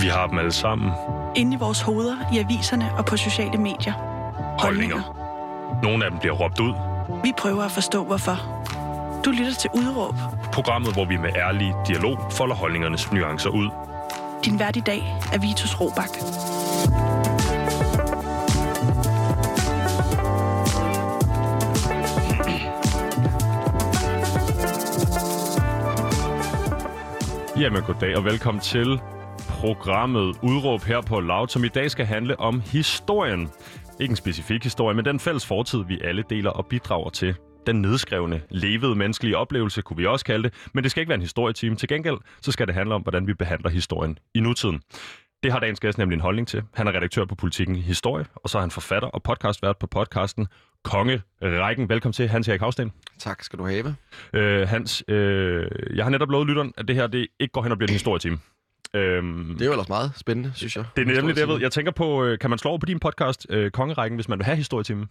Vi har dem alle sammen. Inde i vores hoveder, i aviserne og på sociale medier. Holdninger. Nogle af dem bliver råbt ud. Vi prøver at forstå, hvorfor. Du lytter til Udråb. Programmet, hvor vi med ærlig dialog folder holdningernes nuancer ud. Din vært i dag er Vitus Robak. Jamen goddag og velkommen til programmet Udråb her på Loud, som i dag skal handle om historien. Ikke en specifik historie, men den fælles fortid, vi alle deler og bidrager til. Den nedskrevne, levede menneskelige oplevelse, kunne vi også kalde det. Men det skal ikke være en historietime. Til gengæld, så skal det handle om, hvordan vi behandler historien i nutiden. Det har dagens gæst nemlig en holdning til. Han er redaktør på Politikken Historie, og så er han forfatter og podcastvært på podcasten Konge Rækken. Velkommen til, Hans Erik Havsten. Tak skal du have. Øh, Hans, øh, jeg har netop lovet lytteren, at det her det ikke går hen og bliver en historietime. Øhm, det er jo ellers meget spændende, synes jeg. Det er nemlig det, jeg ved. Jeg tænker på, øh, kan man slå over på din podcast, øh, Kongerækken, hvis man vil have historietimen?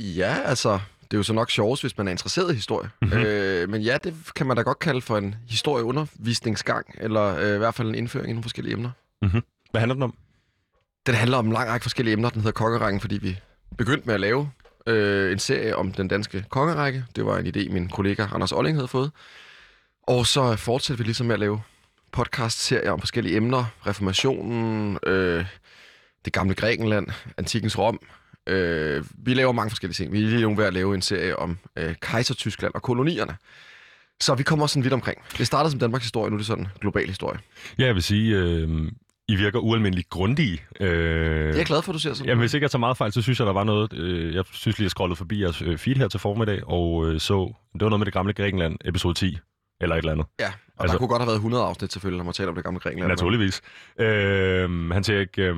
Ja, altså, det er jo så nok sjovt, hvis man er interesseret i historie. Mm-hmm. Øh, men ja, det kan man da godt kalde for en historieundervisningsgang, eller øh, i hvert fald en indføring i nogle forskellige emner. Mm-hmm. Hvad handler den om? Den handler om en lang række forskellige emner. Den hedder Kongerækken, fordi vi begyndte med at lave øh, en serie om den danske kongerække. Det var en idé, min kollega Anders Olling havde fået. Og så fortsætter vi ligesom med at lave podcast-serier om forskellige emner. Reformationen, øh, det gamle Grækenland, antikens Rom. Øh, vi laver mange forskellige ting. Vi er lige ved at lave en serie om øh, kejser-Tyskland og kolonierne. Så vi kommer sådan vidt omkring. Det startede som Danmarks historie, nu er det sådan global historie. Ja, jeg vil sige, øh, i virker ualmindeligt grundige. Øh, det er jeg glad for, at du ser sådan. Jamen, hvis ikke jeg tager meget fejl, så synes jeg, der var noget... Øh, jeg synes lige, jeg scrollede forbi jeres øh, feed her til formiddag, og øh, så... Det var noget med det gamle Grækenland, episode 10 eller et eller andet. Ja, og altså, der kunne godt have været 100 afsnit selvfølgelig, når man taler om det gamle Grækenland. Naturligvis. Øh, han siger ikke, øh,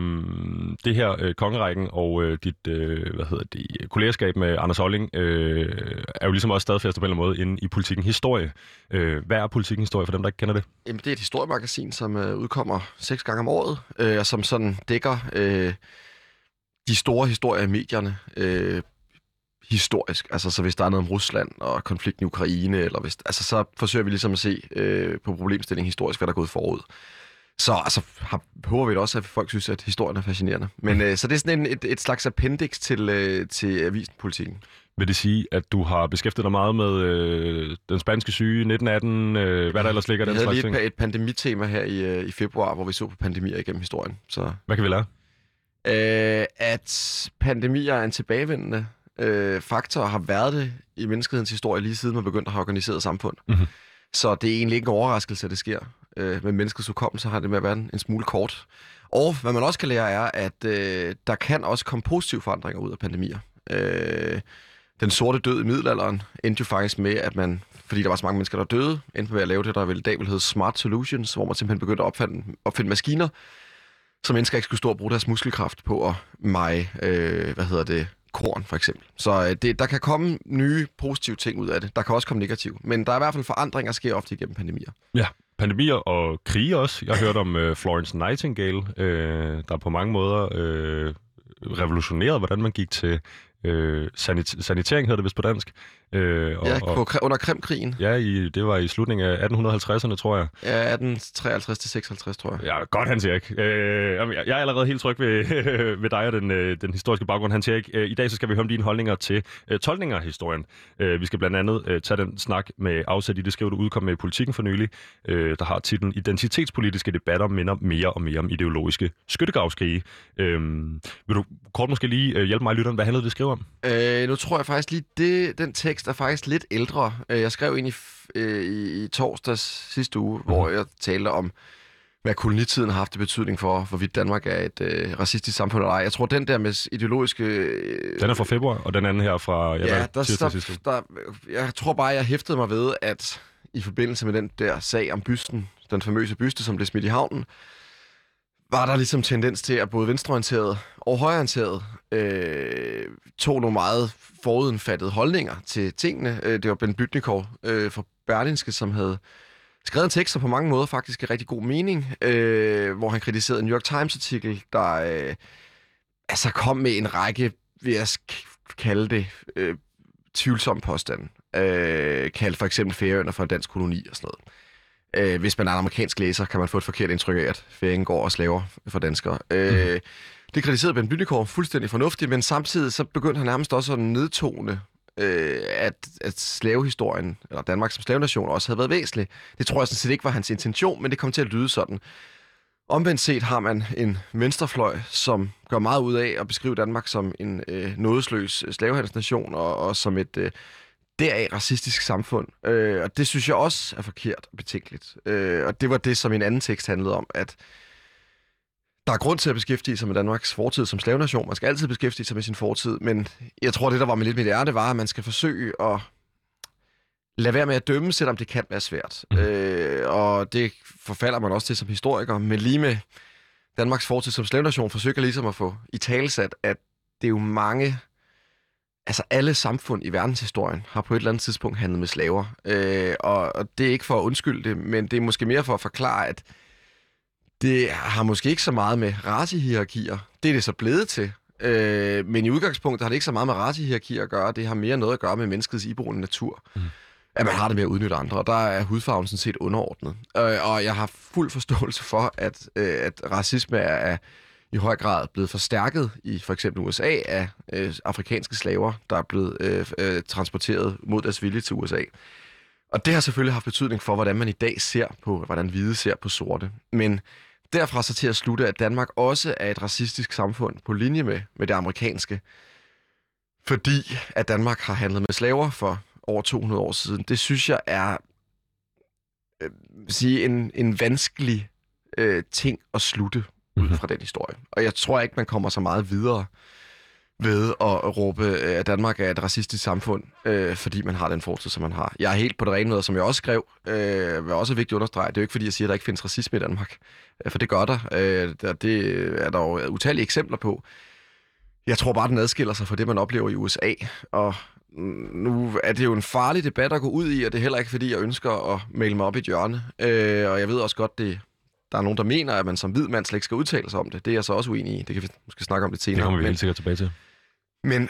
det her øh, kongerækken og øh, dit øh, hvad hedder det, kollegerskab med Anders Olling øh, er jo ligesom også stadfæstet på en eller anden måde inde i politikken historie. Øh, hvad er politikken historie for dem, der ikke kender det? Jamen, det er et historiemagasin, som øh, udkommer seks gange om året, øh, og som sådan dækker øh, de store historier i medierne. Øh, historisk. Altså, så hvis der er noget om Rusland og konflikten i Ukraine, eller hvis, altså, så forsøger vi ligesom at se øh, på problemstillingen historisk, hvad der er gået forud. Så altså, har, håber vi da også, at folk synes, at historien er fascinerende. Men øh, så det er sådan en, et, et slags appendix til, øh, til avisenpolitikken. Vil det sige, at du har beskæftiget dig meget med øh, den spanske syge, 1918, øh, hvad der ellers ligger vi den slags ting? Havde lige et, et pandemitema her i, øh, i februar, hvor vi så på pandemier igennem historien. Så, hvad kan vi lære? Øh, at pandemier er en tilbagevendende øh, faktor har været det i menneskehedens historie lige siden man begyndte at have organiseret samfund. Mm-hmm. Så det er egentlig ikke en overraskelse, at det sker. Øh, med menneskets hukommelse har det med at være en, en smule kort. Og hvad man også kan lære er, at øh, der kan også komme positive forandringer ud af pandemier. Øh, den sorte død i middelalderen endte jo faktisk med, at man, fordi der var så mange mennesker, der døde, endte med at lave det, der vel i dag vil hedde smart solutions, hvor man simpelthen begyndte at opfinde, opfinde maskiner, så mennesker ikke skulle stå og bruge deres muskelkraft på at meje, øh, hvad hedder det, korn, for eksempel. Så øh, det, der kan komme nye positive ting ud af det. Der kan også komme negative. Men der er i hvert fald forandringer, der sker ofte igennem pandemier. Ja, pandemier og krige også. Jeg hørte om øh, Florence Nightingale, øh, der på mange måder øh, revolutionerede, hvordan man gik til øh, sanit- sanitering, hedder det vist på dansk. Øh, og, ja, på, og, under Krimkrigen. Ja, i, det var i slutningen af 1850'erne, tror jeg. Ja, 1853 til 56, tror jeg. Ja, godt, Hans Erik. Øh, jeg er allerede helt tryg ved, ved dig og den, øh, den historiske baggrund, Hans Erik. Øh, I dag så skal vi høre om dine holdninger til øh, tolkninger af historien. Øh, vi skal blandt andet øh, tage den snak med afsæt i det skriv, du udkom med i Politikken for nylig, øh, der har titlen Identitetspolitiske debatter minder mere og mere om ideologiske skyttegravskrige. Øh, vil du kort måske lige øh, hjælpe mig, lytteren, hvad handlede det skrive om? Øh, nu tror jeg faktisk lige, det, den tekst er faktisk lidt ældre. Øh, jeg skrev ind i, øh, i, i torsdags sidste uge, mm. hvor jeg talte om, hvad kolonitiden har haft betydning for, hvorvidt Danmark er et øh, racistisk samfund eller ej. Jeg tror, den der med ideologiske... Øh, den er fra februar, og den anden her fra... Ja, ja der, der, der, jeg tror bare, jeg hæftede mig ved, at i forbindelse med den der sag om bysten, den famøse byste, som blev smidt i havnen, var der ligesom tendens til, at både venstreorienteret og højreorienteret øh, tog nogle meget forudindfattede holdninger til tingene. Øh, det var Ben Bytnikov øh, fra Berlinske, som havde skrevet en tekst, som på mange måder faktisk er rigtig god mening, øh, hvor han kritiserede en New York Times-artikel, der øh, altså kom med en række, vil jeg kalde det, øh, tvivlsomme påstande. Øh, kaldt for eksempel Færøerne for en dansk koloni og sådan noget. Øh, hvis man er en amerikansk læser, kan man få et forkert indtryk af, at færingen går og slaver for danskere. Øh, mm. Det kritiserede Ben Bynekår fuldstændig fornuftigt, men samtidig så begyndte han nærmest også at nedtone, øh, at, at slavehistorien, eller Danmark som slavenation, også havde været væsentlig. Det tror jeg sådan set ikke var hans intention, men det kom til at lyde sådan. Omvendt set har man en venstrefløj, som gør meget ud af at beskrive Danmark som en øh, nådesløs slavehandelsnation og, og som et øh, deraf racistisk samfund. Øh, og det synes jeg også er forkert og betænkeligt. Øh, og det var det, som en anden tekst handlede om, at der er grund til at beskæftige sig med Danmarks fortid som slavenation. Man skal altid beskæftige sig med sin fortid, men jeg tror, det, der var med lidt mit ærte, var, at man skal forsøge at lade være med at dømme, selvom det kan være svært. Mm. Øh, og det forfalder man også til som historiker, men lige med Danmarks fortid som slavenation forsøger ligesom at få i talesat, at det er jo mange, altså alle samfund i verdenshistorien har på et eller andet tidspunkt handlet med slaver. Øh, og, og det er ikke for at undskylde det, men det er måske mere for at forklare, at det har måske ikke så meget med racehierarkier. Det er det så blevet til. Øh, men i udgangspunktet har det ikke så meget med racehierarkier at gøre. Det har mere noget at gøre med menneskets iboende natur. Mm. At man har det med at udnytte andre, og der er hudfarven sådan set underordnet. Øh, og jeg har fuld forståelse for, at, øh, at racisme er, er i høj grad blevet forstærket i for eksempel USA af øh, afrikanske slaver, der er blevet øh, øh, transporteret mod deres vilje til USA. Og det har selvfølgelig haft betydning for, hvordan man i dag ser på, hvordan hvide ser på sorte. Men derfra så til at slutte, at Danmark også er et racistisk samfund på linje med, med det amerikanske. Fordi at Danmark har handlet med slaver for over 200 år siden, det synes jeg er øh, sige, en, en vanskelig øh, ting at slutte ud mhm. fra den historie. Og jeg tror ikke, man kommer så meget videre ved at råbe, at Danmark er et racistisk samfund, øh, fordi man har den fortid, som man har. Jeg er helt på det rene med, som jeg også skrev, øh, var også vigtigt at understrege. Det er jo ikke, fordi jeg siger, at der ikke findes racisme i Danmark, øh, for det gør der. Øh, det er der jo utallige eksempler på. Jeg tror bare, den adskiller sig fra det, man oplever i USA, og nu er det jo en farlig debat at gå ud i, og det er heller ikke, fordi jeg ønsker at male mig op i et hjørne. Øh, og jeg ved også godt, det der er nogen, der mener, at man som hvid mand slet ikke skal udtale sig om det. Det er jeg så også uenig i. Det kan vi måske snakke om lidt senere. Det kommer vi helt sikkert tilbage til. Men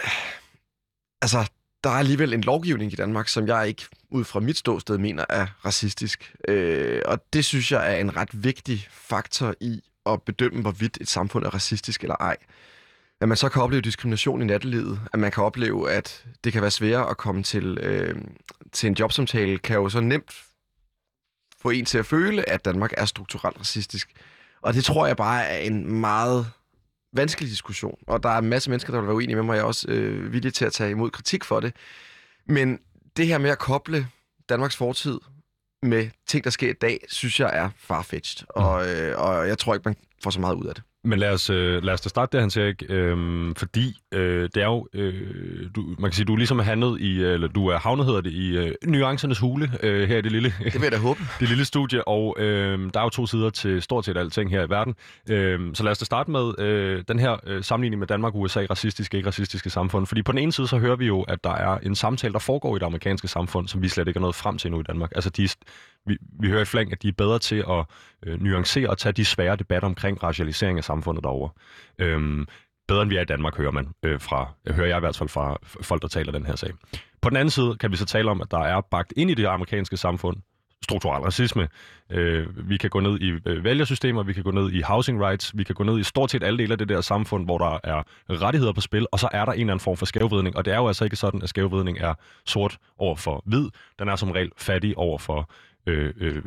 altså, der er alligevel en lovgivning i Danmark, som jeg ikke ud fra mit ståsted mener er racistisk. Øh, og det synes jeg er en ret vigtig faktor i at bedømme, hvorvidt et samfund er racistisk eller ej. At man så kan opleve diskrimination i nattelivet, at man kan opleve, at det kan være sværere at komme til, øh, til en jobsamtale, kan jo så nemt få en til at føle, at Danmark er strukturelt racistisk. Og det tror jeg bare er en meget vanskelig diskussion, og der er en masse mennesker, der vil være uenige med mig, og jeg er også øh, villig til at tage imod kritik for det. Men det her med at koble Danmarks fortid med ting, der sker i dag, synes jeg er farfetched, mm. og, øh, og jeg tror ikke, man får så meget ud af det. Men lad os, øh, lad os da starte der, Hans Erik, øh, fordi øh, det er jo, øh, du, man kan sige, du er ligesom handlet i, eller du er havnet, hedder det, i øh, nuancernes hule øh, her i det lille, det vil jeg da håbe. det lille studie, og øh, der er jo to sider til stort set alting her i verden. Øh, så lad os da starte med øh, den her øh, sammenligning med Danmark USA, racistiske, ikke racistiske samfund. Fordi på den ene side, så hører vi jo, at der er en samtale, der foregår i det amerikanske samfund, som vi slet ikke er nået frem til nu i Danmark. Altså, de, vi, vi hører i flæng, at de er bedre til at øh, nuancere og tage de svære debatter omkring racialisering af samfundet derovre. Øhm, bedre end vi er i Danmark, hører man øh, fra, hører jeg i hvert fald fra folk, der taler den her sag. På den anden side kan vi så tale om, at der er bagt ind i det amerikanske samfund strukturel racisme. Øh, vi kan gå ned i øh, vælgersystemer, vi kan gå ned i housing rights, vi kan gå ned i stort set alle dele af det der samfund, hvor der er rettigheder på spil, og så er der en eller anden form for skævvidning. Og det er jo altså ikke sådan, at skævvidning er sort over for hvid. Den er som regel fattig over for øh, øh,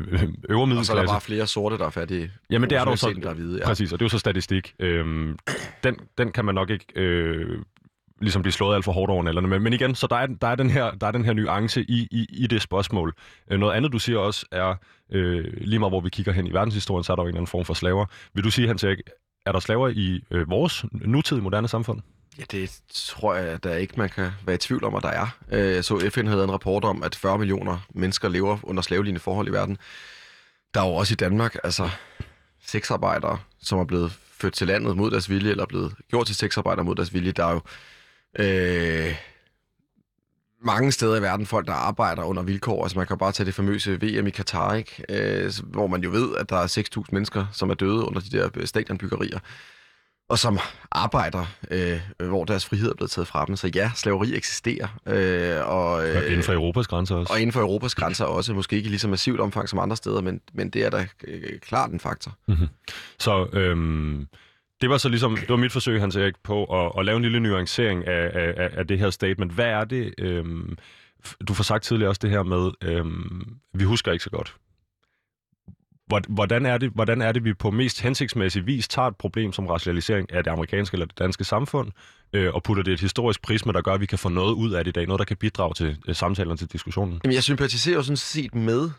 øvre middelklasse. Og så er der bare flere sorte, der er fattige. Jamen det er der så, der er hvide, ja. præcis, og det er jo så statistik. Øhm, den, den kan man nok ikke øh, ligesom blive slået alt for hårdt over nælderne. Men, men igen, så der er, der, er den her, der er den her nuance i, i, i det spørgsmål. Øh, noget andet, du siger også, er øh, lige meget hvor vi kigger hen i verdenshistorien, så er der jo en eller anden form for slaver. Vil du sige, Hans Erik, er der slaver i øh, vores nutidige moderne samfund? Ja, det tror jeg da ikke, man kan være i tvivl om, at der er. Øh, jeg så FN havde en rapport om, at 40 millioner mennesker lever under slavelignende forhold i verden. Der er jo også i Danmark altså sexarbejdere, som er blevet født til landet mod deres vilje, eller blevet gjort til sexarbejdere mod deres vilje. Der er jo øh, mange steder i verden folk, der arbejder under vilkår. Altså man kan bare tage det famøse VM i Katar, ikke? Øh, hvor man jo ved, at der er 6.000 mennesker, som er døde under de der stadionbyggerier og som arbejder, øh, hvor deres frihed er blevet taget fra dem. Så ja, slaveri eksisterer. Øh, og, øh, inden for Europas grænser også. Og inden for Europas grænser også. Måske ikke i lige så massivt omfang som andre steder, men, men det er da øh, klart en faktor. Mm-hmm. Så øhm, det var så ligesom, det var mit forsøg, Hans Erik, på at, at lave en lille nuancering af, af, af det her statement. Hvad er det, øhm, du får sagt tidligere også det her med, øhm, vi husker ikke så godt. Hvordan er, det, hvordan er det, vi på mest hensigtsmæssig vis tager et problem som racialisering af det amerikanske eller det danske samfund, øh, og putter det et historisk prisme, der gør, at vi kan få noget ud af det i dag, noget, der kan bidrage til øh, samtalen til diskussionen? Jamen, jeg sympatiserer jo sådan set med,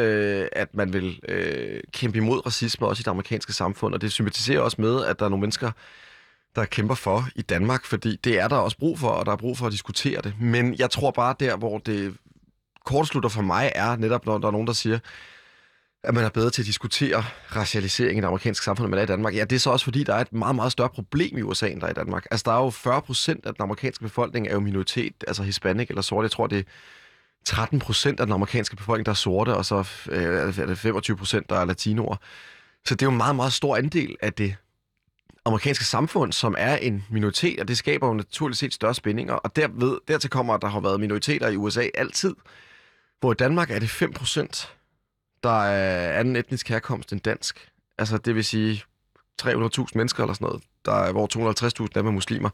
øh, at man vil øh, kæmpe imod racisme også i det amerikanske samfund, og det sympatiserer også med, at der er nogle mennesker, der kæmper for i Danmark, fordi det er der også brug for, og der er brug for at diskutere det. Men jeg tror bare der, hvor det kortslutter for mig, er netop, når der er nogen, der siger, at man er bedre til at diskutere racialisering i det amerikanske samfund, end man er i Danmark. Ja, det er så også fordi, der er et meget, meget større problem i USA, end der er i Danmark. Altså, der er jo 40 procent af den amerikanske befolkning er jo minoritet, altså hispanic eller sort. Jeg tror, det er 13 procent af den amerikanske befolkning, der er sorte, og så øh, er det 25 procent, der er latinoer. Så det er jo en meget, meget stor andel af det amerikanske samfund, som er en minoritet, og det skaber jo naturligvis set større spændinger. Og derved, dertil kommer, at der har været minoriteter i USA altid, hvor i Danmark er det 5 procent der er anden etnisk herkomst end dansk. Altså, det vil sige 300.000 mennesker eller sådan noget, der er, hvor 250.000 er med muslimer.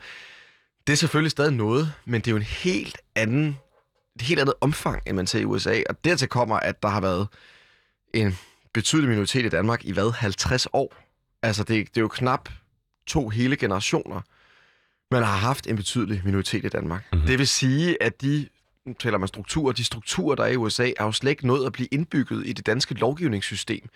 Det er selvfølgelig stadig noget, men det er jo en helt anden, et helt andet omfang, end man ser i USA. Og dertil kommer, at der har været en betydelig minoritet i Danmark i hvad, 50 år? Altså, det, det er jo knap to hele generationer, man har haft en betydelig minoritet i Danmark. Mm-hmm. Det vil sige, at de nu taler man strukturer, de strukturer, der er i USA, er jo slet ikke nået at blive indbygget i det danske lovgivningssystem.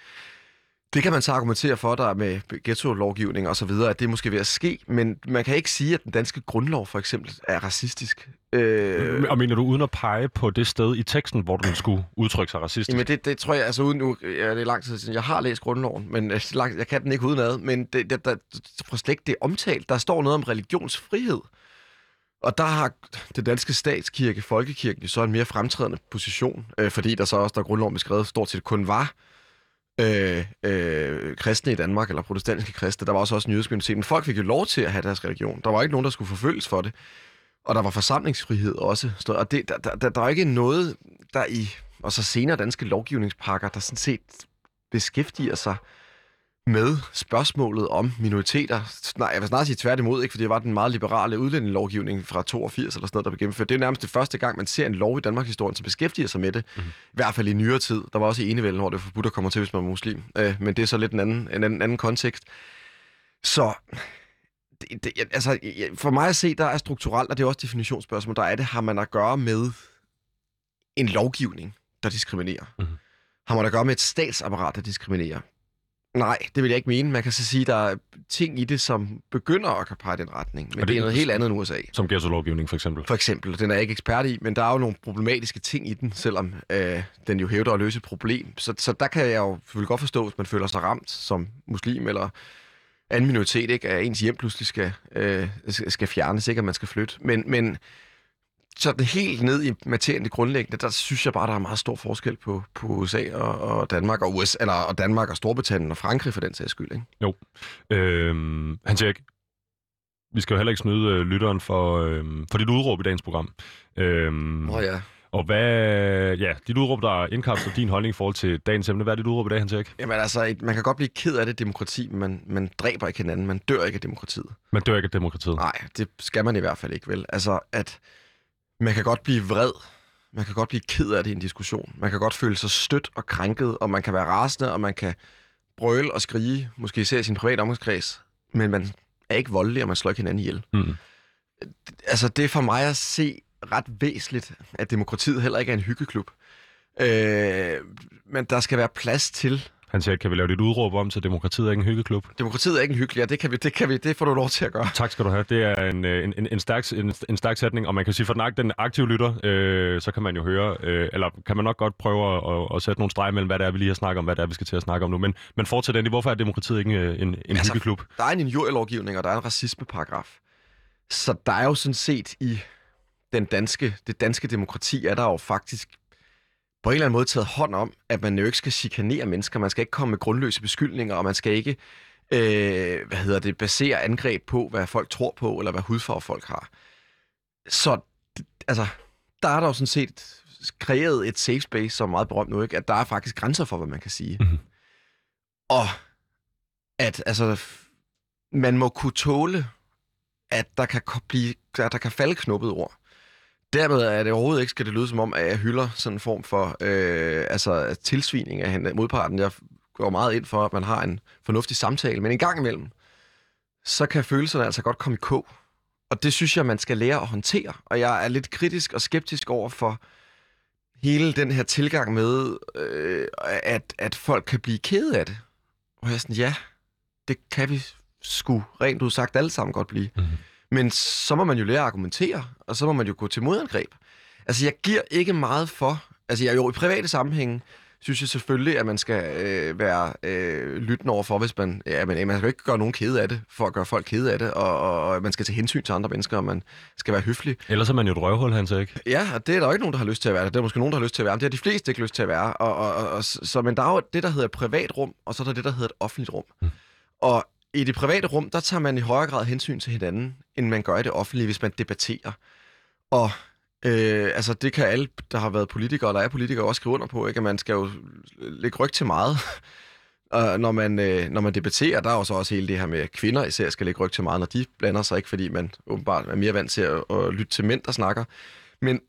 Det kan man så argumentere for, der med ghetto-lovgivning og så videre, at det er måske ved at ske, men man kan ikke sige, at den danske grundlov for eksempel er racistisk. Øh... Og mener du uden at pege på det sted i teksten, hvor den skulle udtrykke sig racistisk? Jamen det, det tror jeg, altså uden nu, ja, det er lang tid siden, jeg har læst grundloven, men øh, jeg kan den ikke udenad, men det, det, der, for slet ikke det er omtalt. Der står noget om religionsfrihed. Og der har det danske statskirke, folkekirken, så en mere fremtrædende position, øh, fordi der så også, der grundloven beskrevet, stort set kun var øh, øh, kristne i Danmark, eller protestantiske kristne. Der var også også en jødisk minoritet, men folk fik jo lov til at have deres religion. Der var ikke nogen, der skulle forfølges for det. Og der var forsamlingsfrihed også. Og det, der, der, der er ikke noget, der i, og så senere danske lovgivningspakker, der sådan set beskæftiger sig med spørgsmålet om minoriteter. Nej, jeg vil snart sige tværtimod, ikke, fordi det var den meget liberale udlændingelovgivning fra 82 eller sådan noget, der blev gennemført. Det er nærmest det første gang, man ser en lov i Danmarks historie, som beskæftiger sig med det. Mm-hmm. I hvert fald i nyere tid. Der var også i enevælden, hvor det er forbudt at komme til, hvis man er muslim. Øh, men det er så lidt en anden, en anden, anden kontekst. Så det, det, altså, for mig at se, der er strukturelt, og det er også definitionsspørgsmål, der er det, har man at gøre med en lovgivning, der diskriminerer. Mm-hmm. Har man at gøre med et statsapparat, der diskriminerer? Nej, det vil jeg ikke mene. Man kan så sige, at der er ting i det, som begynder at pege den retning. Men det, det er noget helt andet end USA. Som ghetto-lovgivning, for eksempel? For eksempel. Den er jeg ikke ekspert i, men der er jo nogle problematiske ting i den, selvom øh, den jo hævder at løse et problem. Så, så der kan jeg jo selvfølgelig godt forstå, hvis man føler sig ramt som muslim eller anden minoritet, ikke, at ens hjem pludselig skal, øh, skal fjernes, ikke at man skal flytte. Men, men så det helt ned i materien, det grundlæggende, der synes jeg bare, der er meget stor forskel på, på USA og, og Danmark, og USA, eller og Danmark og Storbritannien og Frankrig for den sags skyld, ikke? Jo. Øhm, Hans Erik, vi skal jo heller ikke snyde øh, lytteren for, øh, for dit udråb i dagens program. Øhm, oh, ja. Og hvad, ja, dit udråb, der indkapsler din holdning i forhold til dagens emne. Hvad er dit udråb i dag, Hans Erik? Jamen altså, man kan godt blive ked af det demokrati, men man, man dræber ikke hinanden. Man dør ikke af demokratiet. Man dør ikke af demokratiet? Nej, det skal man i hvert fald ikke, vel? Altså, at man kan godt blive vred. Man kan godt blive ked af det i en diskussion. Man kan godt føle sig stødt og krænket, og man kan være rasende, og man kan brøle og skrige, måske især i sin private omgangskreds, men man er ikke voldelig, og man slår ikke hinanden ihjel. Mm. Altså, det er for mig at se ret væsentligt, at demokratiet heller ikke er en hyggeklub. Øh, men der skal være plads til, han siger, kan vi lave dit udråb om til demokratiet er ikke en hyggeklub? Demokratiet er ikke en hyggelig, ja, det kan vi, det kan vi, det får du lov til at gøre. Tak skal du have. Det er en, en, en, en, stærk, en, en stærk sætning, og man kan sige, for den, den aktive lytter, øh, så kan man jo høre, øh, eller kan man nok godt prøve at, at sætte nogle streger mellem, hvad det er, vi lige har snakket om, hvad det er, vi skal til at snakke om nu. Men, men fortsæt endelig, hvorfor er demokratiet ikke en, en, en altså, hyggeklub? Der er en injurielovgivning, og der er en racismeparagraf. Så der er jo sådan set i den danske, det danske demokrati, er der jo faktisk på en eller anden måde taget hånd om, at man jo ikke skal chikanere mennesker, man skal ikke komme med grundløse beskyldninger, og man skal ikke øh, hvad hedder det, baserer angreb på, hvad folk tror på, eller hvad hudfarve folk har. Så altså, der er der jo sådan set kreeret et safe space, som er meget berømt nu, ikke? at der er faktisk grænser for, hvad man kan sige. Mhm. Og at altså, man må kunne tåle, at der kan, blive, at der kan falde knuppet ord. Dermed er det overhovedet ikke, skal det lyde som om, at jeg hylder sådan en form for øh, altså, tilsvining af hende- modparten. Jeg går meget ind for, at man har en fornuftig samtale, men en gang imellem, så kan følelserne altså godt komme i kog. Og det synes jeg, man skal lære at håndtere. Og jeg er lidt kritisk og skeptisk over for hele den her tilgang med, øh, at, at folk kan blive kede af det. Og jeg er sådan, ja, det kan vi sgu rent ud sagt alle sammen godt blive. Mhm. Men så må man jo lære at argumentere, og så må man jo gå til modangreb. Altså, jeg giver ikke meget for... Altså, jeg jo i private sammenhænge, synes jeg selvfølgelig, at man skal øh, være øh, lyttende overfor, hvis man... Ja, men man skal jo ikke gøre nogen kede af det, for at gøre folk kede af det, og, og, og man skal tage hensyn til andre mennesker, og man skal være høflig. Ellers er man jo et røvhul, han ikke. Ja, og det er der jo ikke nogen, der har lyst til at være. Det er måske nogen, der har lyst til at være, men det har de fleste ikke lyst til at være. Og, og, og, og, så, men der er jo det, der hedder et privat rum, og så er der det, der hedder et offentligt rum. Mm. Og i det private rum, der tager man i højere grad hensyn til hinanden, end man gør i det offentlige, hvis man debatterer. Og øh, altså, det kan alle, der har været politikere, eller er politikere, også skrive under på, ikke? at man skal jo lægge ryg til meget. Og når man, øh, når man debatterer, der er jo så også hele det her med, at kvinder især skal lægge ryg til meget, når de blander sig, ikke fordi man åbenbart er mere vant til at, at lytte til mænd, der snakker. Men,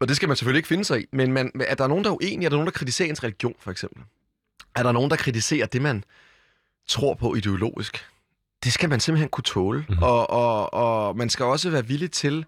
og det skal man selvfølgelig ikke finde sig i, men man, er der nogen, der er uenige? Er der nogen, der kritiserer ens religion, for eksempel? Er der nogen, der kritiserer det, man tror på ideologisk? Det skal man simpelthen kunne tåle. Mhm. Mm-hmm. Og, og, og man skal også være villig til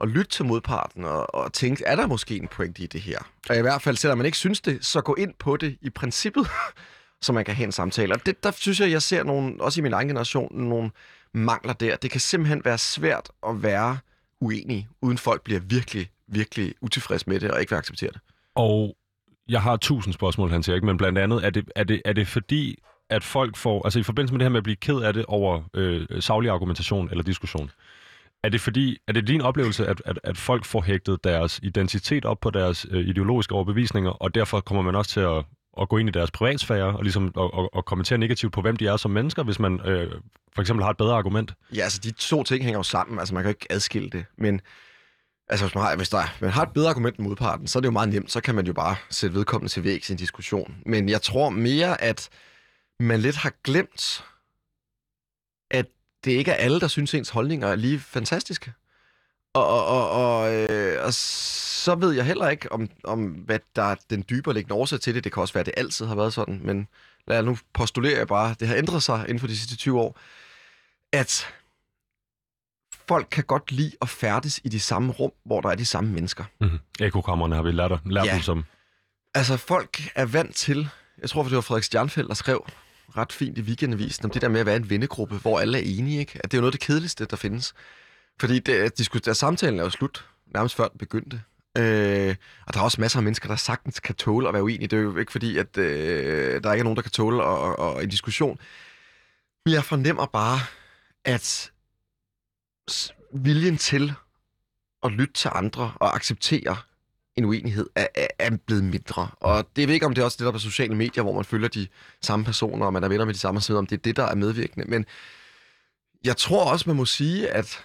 at lytte til modparten og, og tænke, er der måske en pointe i det her? Og i hvert fald, selvom man ikke synes det, så gå ind på det i princippet, så man kan have en samtale. Og det, der synes jeg, jeg ser nogle, også i min egen generation, nogle mangler der. Det kan simpelthen være svært at være uenig, uden folk bliver virkelig, virkelig utilfredse med det og ikke vil acceptere det. Og jeg har tusind spørgsmål, han siger ikke, men blandt andet, er det, er det, er det fordi, at folk får, altså i forbindelse med det her med at blive ked af det over øh, savlig argumentation eller diskussion, er det fordi, er det din oplevelse, at, at, at folk får hægtet deres identitet op på deres øh, ideologiske overbevisninger, og derfor kommer man også til at, at gå ind i deres privatsfære og ligesom og, og, og kommentere negativt på, hvem de er som mennesker, hvis man øh, for eksempel har et bedre argument? Ja, altså de to ting hænger jo sammen. Altså man kan jo ikke adskille det. Men altså, hvis, man har, hvis der, man har et bedre argument end modparten, så er det jo meget nemt. Så kan man jo bare sætte vedkommende til væk i en diskussion. Men jeg tror mere, at man lidt har glemt, at det ikke er alle, der synes, ens holdninger er lige fantastiske. Og, og, og, og, øh, og så ved jeg heller ikke, om, om hvad der er den dybere liggende årsag til det. Det kan også være, at det altid har været sådan, men lad nu postulere jeg bare, det har ændret sig inden for de sidste 20 år, at folk kan godt lide at færdes i de samme rum, hvor der er de samme mennesker. Mm-hmm. Ekokammerne har vi lært, lært Ja. ja. som. Altså, folk er vant til, jeg tror, det var Frederik Stjernfeldt, der skrev ret fint i weekendavisen om det der med at være en vennegruppe, hvor alle er enige, ikke? At det er jo noget af det kedeligste, der findes. Fordi det, de skulle, der samtalen er jo slut, nærmest før den begyndte. Øh, og der er også masser af mennesker, der sagtens kan tåle at være uenige. Det er jo ikke fordi, at øh, der ikke er nogen, der kan tåle og, og, og en diskussion. Men jeg fornemmer bare, at viljen til at lytte til andre og acceptere en uenighed er, er, blevet mindre. Og det ved ikke, om det er også det, der er på sociale medier, hvor man følger de samme personer, og man er venner med de samme osv., om det er det, der er medvirkende. Men jeg tror også, man må sige, at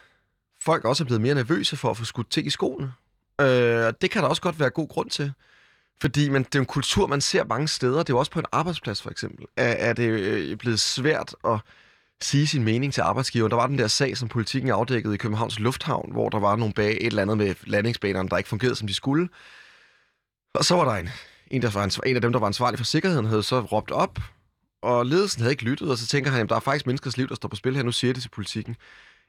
folk også er blevet mere nervøse for at få skudt ting i skoene. Øh, og det kan der også godt være god grund til. Fordi man, det er en kultur, man ser mange steder. Det er jo også på en arbejdsplads, for eksempel. Er, er det øh, blevet svært at sige sin mening til arbejdsgiveren. Der var den der sag, som politikken afdækkede i Københavns Lufthavn, hvor der var nogle bag et eller andet med landingsbanerne, der ikke fungerede, som de skulle. Og så var der en, en, der var ansvar, en af dem, der var ansvarlig for sikkerheden, havde så råbt op, og ledelsen havde ikke lyttet, og så tænker han, at der er faktisk menneskers liv, der står på spil her, nu siger det til politikken.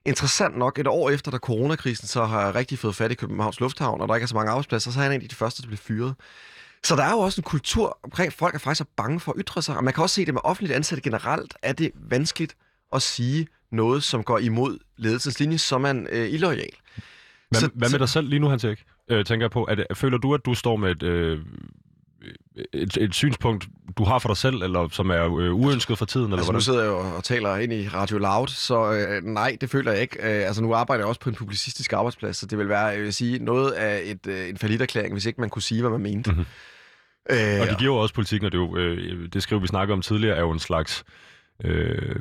Interessant nok, et år efter, da coronakrisen så har rigtig fået fat i Københavns Lufthavn, og der ikke er så mange arbejdspladser, så er han en af de første, der bliver fyret. Så der er jo også en kultur omkring, at folk er faktisk er bange for at ytre sig, og man kan også se det med offentligt ansatte generelt, er det vanskeligt at sige noget, som går imod ledelsens linje, så er man øh, illoyal. Hvad, Så- hvad med dig selv lige nu, Hans Erik? Øh, tænker jeg på, er det, føler du, at du står med et, øh, et, et synspunkt, du har for dig selv, eller som er øh, uønsket for tiden? Eller Altså, nu hvordan? sidder jeg jo og taler ind i Radio Loud, så øh, nej, det føler jeg ikke. Øh, altså, nu arbejder jeg også på en publicistisk arbejdsplads, så det vil være, jeg vil sige, noget af et, øh, en forlitterklæring, hvis ikke man kunne sige, hvad man mente. Mhm. Øh, Og det giver jo også politikken, og det, er jo, øh, det skriver vi snakker om tidligere, er jo en slags øh,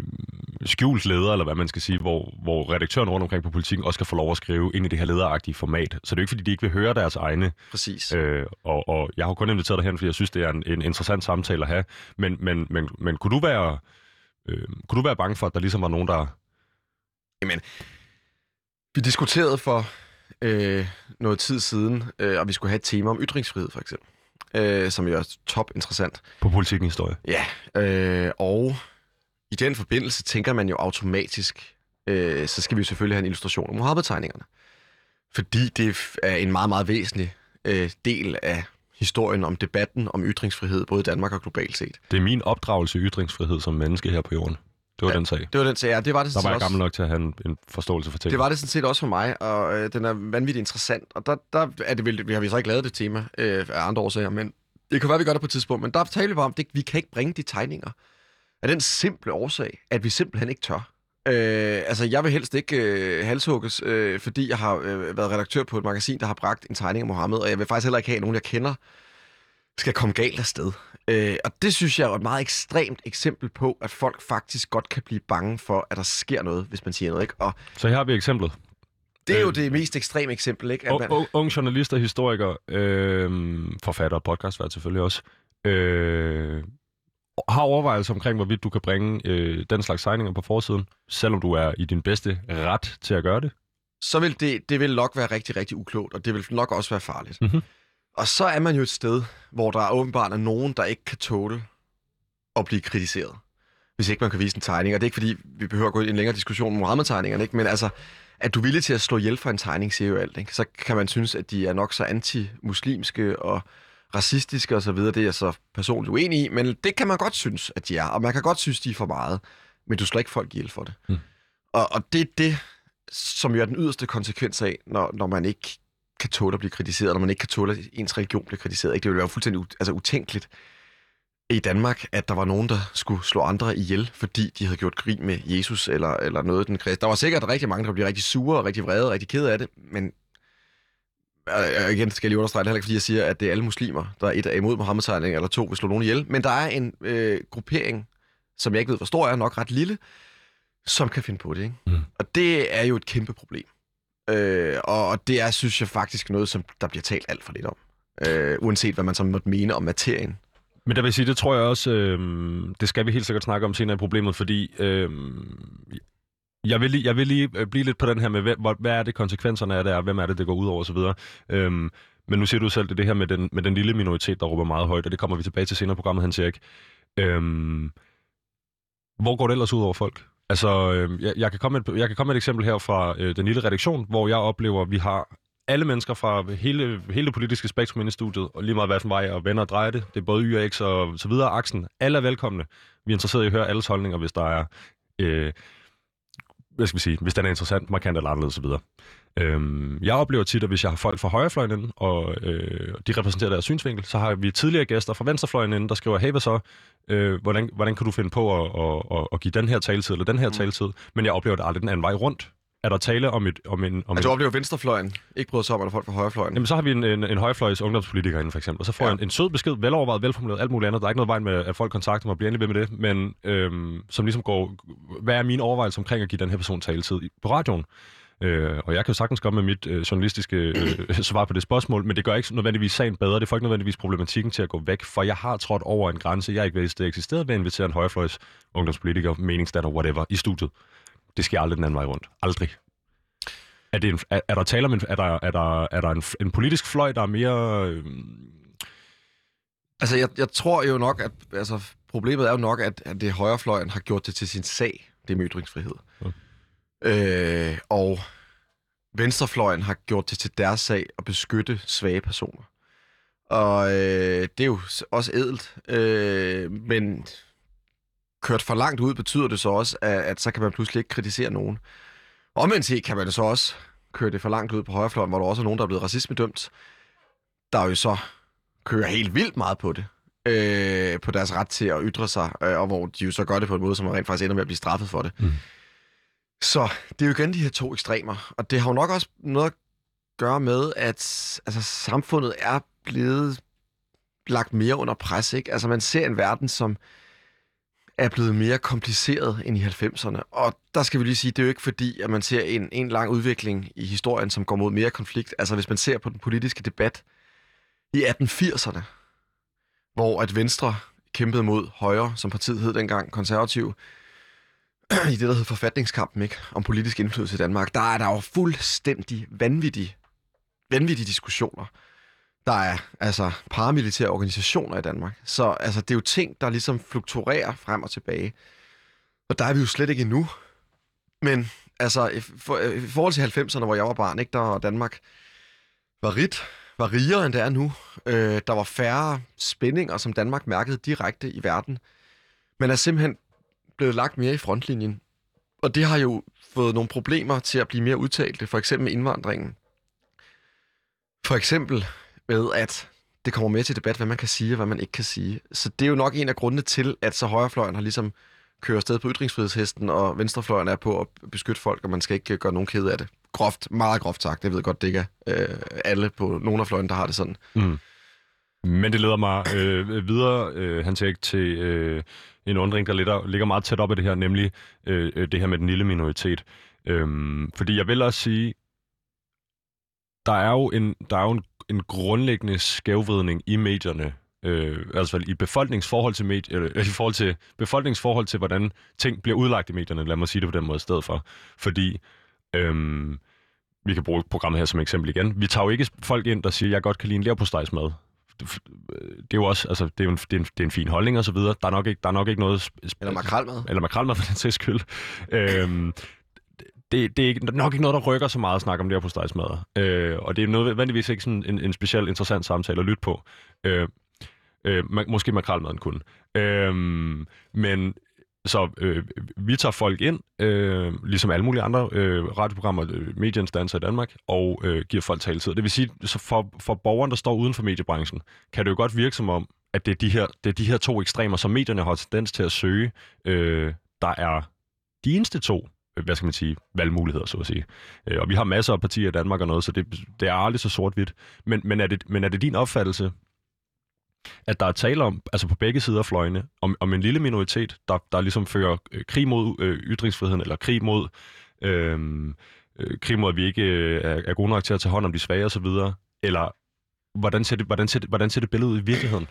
skjult leder, eller hvad man skal sige, hvor, hvor redaktøren rundt omkring på politikken også kan få lov at skrive ind i det her lederagtige format. Så det er jo ikke, fordi de ikke vil høre deres egne. Præcis. Øh, og, og jeg har kun inviteret dig hen, fordi jeg synes, det er en, en interessant samtale at have. Men, men, men, men kunne, du være, øh, kunne du være bange for, at der ligesom var nogen, der... Jamen, vi diskuterede for øh, noget tid siden, øh, og vi skulle have et tema om ytringsfrihed, for eksempel. Øh, som jo er top interessant. På politikken historie. Ja, øh, og i den forbindelse tænker man jo automatisk, øh, så skal vi jo selvfølgelig have en illustration af Mohammed-tegningerne. Fordi det er en meget, meget væsentlig øh, del af historien om debatten om ytringsfrihed, både i Danmark og globalt set. Det er min opdragelse i ytringsfrihed som menneske her på jorden. Det var ja, den sag. Det var den sag, ja. Det var det Der var jeg også. gammel nok til at have en, en forståelse for ting. Det var det sådan set også for mig, og øh, den er vanvittigt interessant. Og der, der er det vel, vi har vi så ikke lavet det tema øh, af andre årsager, men det kan være, vi gør det på et tidspunkt. Men der taler vi bare om, det, vi kan ikke bringe de tegninger. Af den simple årsag, at vi simpelthen ikke tør. Øh, altså, jeg vil helst ikke øh, halshugges, øh, fordi jeg har øh, været redaktør på et magasin, der har bragt en tegning af Mohammed, og jeg vil faktisk heller ikke have, at nogen, jeg kender, skal komme galt afsted. Øh, og det synes jeg er et meget ekstremt eksempel på, at folk faktisk godt kan blive bange for, at der sker noget, hvis man siger noget. Ikke? Og Så her har vi eksemplet. det er jo Øh, det mest ekstreme eksempel, ikke? At Ung, man, ung, ung journalist og historiker, øh, forfatter og podcastvært selvfølgelig også, øh, har overvejelser omkring, hvorvidt du kan bringe øh, den slags tegninger på forsiden, selvom du er i din bedste ret til at gøre det. så vil det, det vil nok være rigtig, rigtig uklogt, og det vil nok også være farligt. Mhm. Og så er man jo et sted, hvor der åbenbart er nogen, der ikke kan tåle at blive kritiseret, hvis ikke man kan vise en tegning. Og det er ikke fordi, vi behøver at gå i en længere diskussion om Mohammed-tegningerne, ikke? men altså, at du er villig til at slå ihjel for en tegning, siger jo alt. Ikke? Så kan man synes, at de er nok så anti-muslimske og racistiske osv. Det er jeg så personligt uenig i, men det kan man godt synes, at de er. Og man kan godt synes, de er for meget, men du slår ikke folk ihjel for det. Mm. Og, og det er det, som jo er den yderste konsekvens af, når, når man ikke kan tåle at blive kritiseret, når man ikke kan tåle, at ens religion bliver kritiseret. Ikke? Det ville være fuldstændig u- altså, utænkeligt i Danmark, at der var nogen, der skulle slå andre ihjel, fordi de havde gjort grin med Jesus eller, eller noget. Den kristne. Der var sikkert rigtig mange, der blev rigtig sure og rigtig vrede og rigtig kede af det, men og igen skal jeg lige understrege det heller ikke, fordi jeg siger, at det er alle muslimer, der er et er imod Mohammed-tegning, eller to vil slå nogen ihjel. Men der er en øh, gruppering, som jeg ikke ved, hvor stor er, nok ret lille, som kan finde på det. Ikke? Mm. Og det er jo et kæmpe problem. Øh, og og det er, synes jeg, faktisk noget, som der bliver talt alt for lidt om. Øh, uanset hvad man så måtte mene om materien. Men der vil sige, det tror jeg også, øh, det skal vi helt sikkert snakke om senere i problemet, fordi øh, jeg, vil lige, jeg vil lige øh, blive lidt på den her med, hvad, hvad er det konsekvenserne af det er, hvem er det, det går ud over osv. Øhm, men nu siger du selv, det det her med den, med den lille minoritet, der råber meget højt, og det kommer vi tilbage til senere i programmet, Hans Erik. Øhm, hvor går det ellers ud over folk? Altså, øh, jeg, jeg, kan komme med et, jeg kan komme med et eksempel her fra øh, den lille redaktion, hvor jeg oplever, at vi har alle mennesker fra hele, hele det politiske spektrum inde i studiet, og lige meget hvad for vej og venner drejer det. Det er både Y og X og så videre. Aksen. Alle er velkomne. Vi er interesserede i at høre alles holdninger, hvis der er... Øh, hvad skal vi sige, hvis den er interessant, markant eller anderledes osv. Øhm, jeg oplever tit, at hvis jeg har folk fra højrefløjen inde, og øh, de repræsenterer deres synsvinkel, så har vi tidligere gæster fra venstrefløjen inde, der skriver, hey, hvad så? Øh, hvordan, hvordan kan du finde på at, at, at, at give den her taletid eller den her mm. taletid? Men jeg oplever det aldrig den anden vej rundt. Er der tale om, et, om en... Om Altså, du oplever venstrefløjen ikke bryder sig om, at der er folk fra højrefløjen. Jamen, så har vi en, en, en højfløjs ungdomspolitiker inde, for eksempel, og så får Ja. jeg en, en sød besked, velovervejet, velformuleret, alt muligt andet. Der er ikke noget vejen med, at folk kontakter mig og bliver endelig ved med det, men øhm, som ligesom går, hvad er mine overvejelser omkring at give den her person taletid i- på radioen? Øh, og jeg kan jo sagtens komme med mit øh, journalistiske øh, svar på det spørgsmål, men det gør ikke nødvendigvis sagen bedre. Det får ikke nødvendigvis problematikken til at gå væk, for jeg har trådt over en grænse, jeg ikke vidste, det eksisterede ved at invitere en højfløjs ungdomspolitiker, meningsdatter, whatever, i studiet. Det sker aldrig den anden vej rundt. Aldrig. Er, det en, er, er der tale om en, er der, er der, er der en, en politisk fløj, der er mere... Øh, Altså, jeg, jeg tror jo nok, at altså, problemet er jo nok, at, at det højrefløjen har gjort det til sin sag, det med ytringsfrihed. Ja. Øh, og venstrefløjen har gjort det til deres sag at beskytte svage personer. Og øh, det er jo også ædelt, øh, men kørt for langt ud betyder det så også, at, at så kan man pludselig ikke kritisere nogen. Omvendt set kan man så også køre det for langt ud på højrefløjen, hvor der også er nogen, der er blevet racismedømt, der jo så kører helt vildt meget på det. Øh, på deres ret til at ytre sig, øh, og hvor de jo så gør det på en måde, som rent faktisk ender med at blive straffet for det. Mm. Så det er jo igen de her to ekstremer, og det har jo nok også noget at gøre med, at altså, samfundet er blevet lagt mere under pres. Ikke? Altså man ser en verden, som er blevet mere kompliceret end i 90'erne. Og der skal vi lige sige, det er jo ikke fordi, at man ser en, en lang udvikling i historien, som går mod mere konflikt. Altså hvis man ser på den politiske debat i 1880'erne, hvor at Venstre kæmpede mod Højre, som partiet hed dengang, konservativ, i det, der hed forfatningskampen, ikke? om politisk indflydelse i Danmark, der er der jo fuldstændig vanvittige, vanvittige diskussioner. Der er altså paramilitære organisationer i Danmark. Så altså, det er jo ting, der ligesom fluktuerer frem og tilbage. Og der er vi jo slet ikke endnu. Men altså, i, for, øh, i forhold til 90'erne, hvor jeg var barn, ikke, der var Danmark var rigt, var rigere, end det er nu. Øh, der var færre spændinger, som Danmark mærkede direkte i verden. Men er simpelthen blevet lagt mere i frontlinjen. Og det har jo fået nogle problemer til at blive mere udtalte, for eksempel med indvandringen. For eksempel med, at det kommer med til debat, hvad man kan sige og hvad man ikke kan sige. Så det er jo nok en af grundene til, at så højrefløjen har ligesom kører afsted på ytringsfrihedshesten, og venstrefløjen er på at beskytte folk, og man skal ikke gøre nogen kede af det. Groft, meget groft sagt. Jeg ved godt, det ikke er øh, alle på nogen af fløjen, der har det sådan. Mm. Men det leder mig øh, videre, øh, Hans Erik, til øh, en undring, der ligger, ligger meget tæt op af det her, nemlig øh, øh, det her med den lille minoritet. Øhm, fordi jeg vil også sige, der er jo en, der er jo en, en grundlæggende skævvridning i medierne, øh, altså i befolkningsforhold til medie, eller, i forhold til befolkningsforhold til, hvordan ting bliver udlagt i medierne, lad mig sige det på den måde i stedet for. Fordi øhm, vi kan bruge programmet her som eksempel igen. Vi tager jo ikke folk ind, der siger, jeg godt kan lide en lærpostejsmad det er jo også, altså, det er en, det er en, det er en fin holdning og så videre. Der er nok ikke, der er nok ikke noget... Eller makralmad. Eller makralmad, for den sags skyld. øhm, det, det er ikke, nok ikke noget, der rykker så meget at snakke om det her på stegsmadder. Øh, og det er nødvendigvis ikke sådan en, en speciel interessant samtale at lytte på. Øh, øh, måske makralmaden kunne. Øh, men så øh, vi tager folk ind, øh, ligesom alle mulige andre øh, radioprogrammer, øh, medieinstanser i Danmark, og øh, giver folk taletid. Det vil sige, så for, for borgeren, der står uden for mediebranchen, kan det jo godt virke som om, at det er de her, det er de her to ekstremer, som medierne har tendens til at søge, øh, der er de eneste to hvad skal man sige, valgmuligheder, så at sige. Øh, og vi har masser af partier i Danmark og noget, så det, det er aldrig så sort-hvidt. Men, men, er det, men er det din opfattelse, at der er tale om, altså på begge sider af fløjene, om, om en lille minoritet, der, der ligesom fører øh, krig mod øh, ytringsfriheden, eller krig mod, øh, øh, krig mod, at vi ikke øh, er, er gode nok til at tage hånd om de svage osv., eller hvordan ser, det, hvordan, ser det, hvordan ser det billede ud i virkeligheden?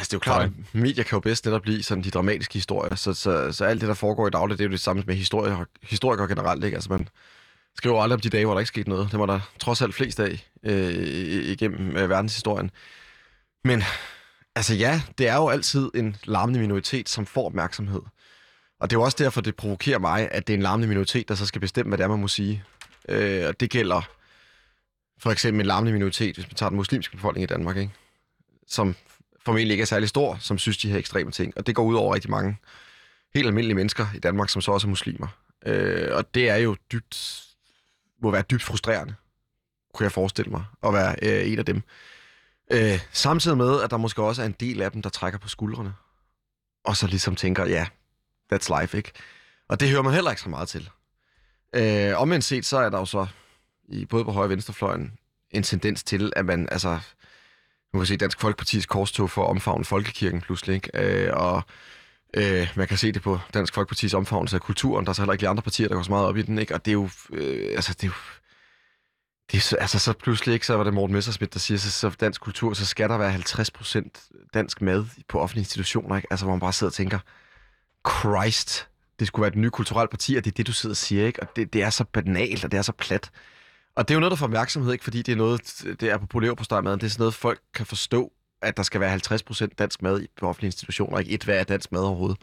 Altså, det er jo klart, at medier kan jo bedst netop blive sådan de dramatiske historier, så, så, så alt det, der foregår i dagligt, det er jo det samme med historier, historikere generelt, ikke? Altså, man skriver aldrig om de dage, hvor der ikke skete noget. Det var der trods alt flest af øh, igennem øh, verdenshistorien. Men Altså ja, det er jo altid en larmende minoritet, som får opmærksomhed. Og det er jo også derfor, det provokerer mig, at det er en larmende minoritet, der så skal bestemme, hvad det er, man må sige. Øh, og det gælder for eksempel en larmende minoritet, hvis man tager den muslimske befolkning i Danmark, ikke? som formentlig ikke er særlig stor, som synes, de her ekstreme ting. Og det går ud over rigtig mange helt almindelige mennesker i Danmark, som så også er muslimer. Øh, og det er jo dybt, må være dybt frustrerende, kunne jeg forestille mig, at være øh, en af dem. Øh, samtidig med, at der måske også er en del af dem, der trækker på skuldrene. Og så ligesom tænker, ja, that's life, ikke? Og det hører man heller ikke så meget til. Øh, omvendt set, så er der jo så, i, både på højre og venstrefløjen, en tendens til, at man, altså, nu kan se Dansk Folkeparti's korstog for omfavne folkekirken pludselig, ikke? Øh, og øh, man kan se det på Dansk Folkeparti's omfavnelse af kulturen. Der er så heller ikke de andre partier, der går så meget op i den, ikke? Og det er jo, øh, altså, det er jo, det er så, altså så pludselig ikke, så var det Morten Messersmith, der siger, så, så dansk kultur, så skal der være 50% dansk mad på offentlige institutioner, ikke? Altså hvor man bare sidder og tænker, Christ, det skulle være et nyt kulturelt parti, og det er det, du sidder og siger, ikke? Og det, det er så banalt, og det er så plat. Og det er jo noget, der får opmærksomhed, ikke? Fordi det er noget, det er på polio på startmaden, det er sådan noget, folk kan forstå, at der skal være 50% dansk mad i offentlige institutioner, ikke et, hvad er dansk mad overhovedet?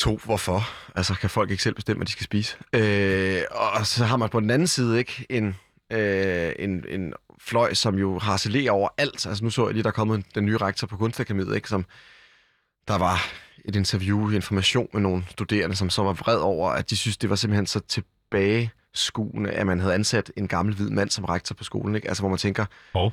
To, hvorfor? Altså, kan folk ikke selv bestemme, hvad de skal spise? Øh, og så har man på den anden side ikke en, øh, en, en fløj, som jo harcelerer over alt. Altså, nu så jeg lige, der er kommet den nye rektor på Kunstakademiet, ikke? Som, der var et interview Information med nogle studerende, som så var vred over, at de synes, det var simpelthen så til tilbageskuende, at man havde ansat en gammel hvid mand som rektor på skolen. Ikke? Altså, hvor man tænker, oh.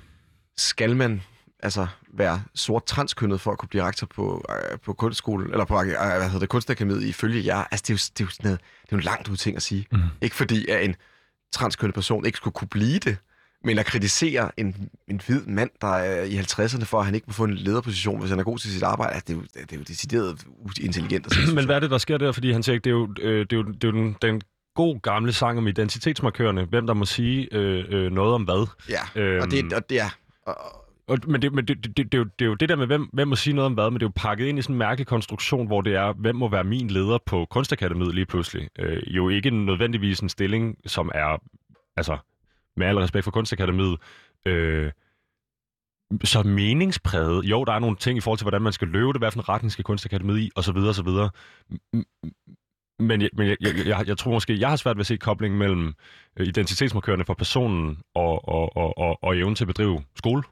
skal man altså være sort transkønnet for at kunne blive rektor på, øh, på kunstskolen, eller på øh, hvad hedder det, kunstakademiet ifølge jer. Altså, det er jo, det er jo, sådan noget, det er jo en langt ud ting at sige. Mm. Ikke fordi, at en transkønnet person ikke skulle kunne blive det, Men at kritisere en, en hvid mand, der er i 50'erne, for at han ikke må få en lederposition, hvis han er god til sit arbejde, altså, det er jo, det er jo decideret intelligent. Og Men hvad er det, der sker der? Fordi han siger, det er jo, øh, det er jo, det er jo den, den god gamle sang om identitetsmarkørerne. Hvem der må sige øh, øh, noget om hvad. Ja, Øhm. og det, er... Og, Og, men det, men det, det, det, det, er jo, det er jo det der med, hvem, hvem må sige noget om hvad, men det er jo pakket ind i sådan en mærkelig konstruktion, hvor det er, hvem må være min leder på Kunstakademiet lige pludselig. Øh, jo ikke nødvendigvis en stilling, som er, altså med al respekt for Kunstakademiet, øh, så meningspræget. Jo, der er nogle ting i forhold til, hvordan man skal løbe det, hvad for en retning skal Kunstakademiet i, og så Men, jeg, men jeg, jeg, jeg, jeg tror måske, jeg har svært ved at se koblingen mellem øh, identitetsmarkørerne for personen og, og, og, og, og evnen til at bedrive skole.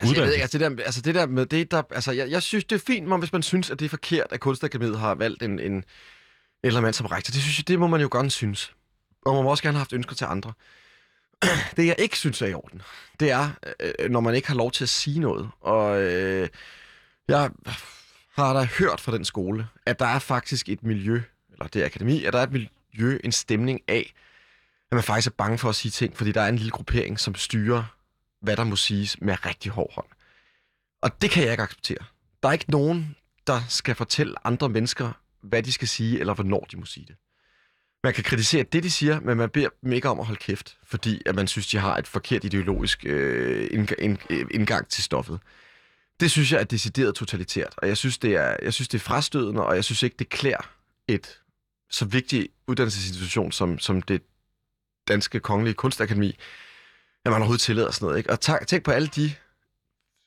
Altså, jeg ved altså, det der, altså det der med det, der, altså jeg, jeg synes, det er fint, man, hvis man synes, at det er forkert, at Kunstakademiet har valgt en, en eller mand som rektor. Det synes jeg, det må man jo godt synes. Og man må også gerne have haft ønsker til andre. Det, jeg ikke synes er i orden, det er, øh, når man ikke har lov til at sige noget. Og øh, jeg har da hørt fra den skole, at der er faktisk et miljø, eller det akademi, at der er et miljø, en stemning af, at man faktisk er bange for at sige ting, fordi der er en lille gruppering, som styrer hvad der må siges med rigtig hård hånd. Og det kan jeg ikke acceptere. Der er ikke nogen, der skal fortælle andre mennesker, hvad de skal sige, eller hvornår de må sige det. Man kan kritisere det, de siger, men man beder dem ikke om at holde kæft, fordi at man synes, de har et forkert ideologisk øh, øh indgang til stoffet. Det synes jeg er decideret totalitært, og jeg synes, det er, jeg synes, det er frastødende, og jeg synes ikke, det klæder et så vigtig uddannelsesinstitution som, som det danske kongelige kunstakademi, at man overhovedet tillader sådan noget. Ikke? Og tænk, tænk på alle de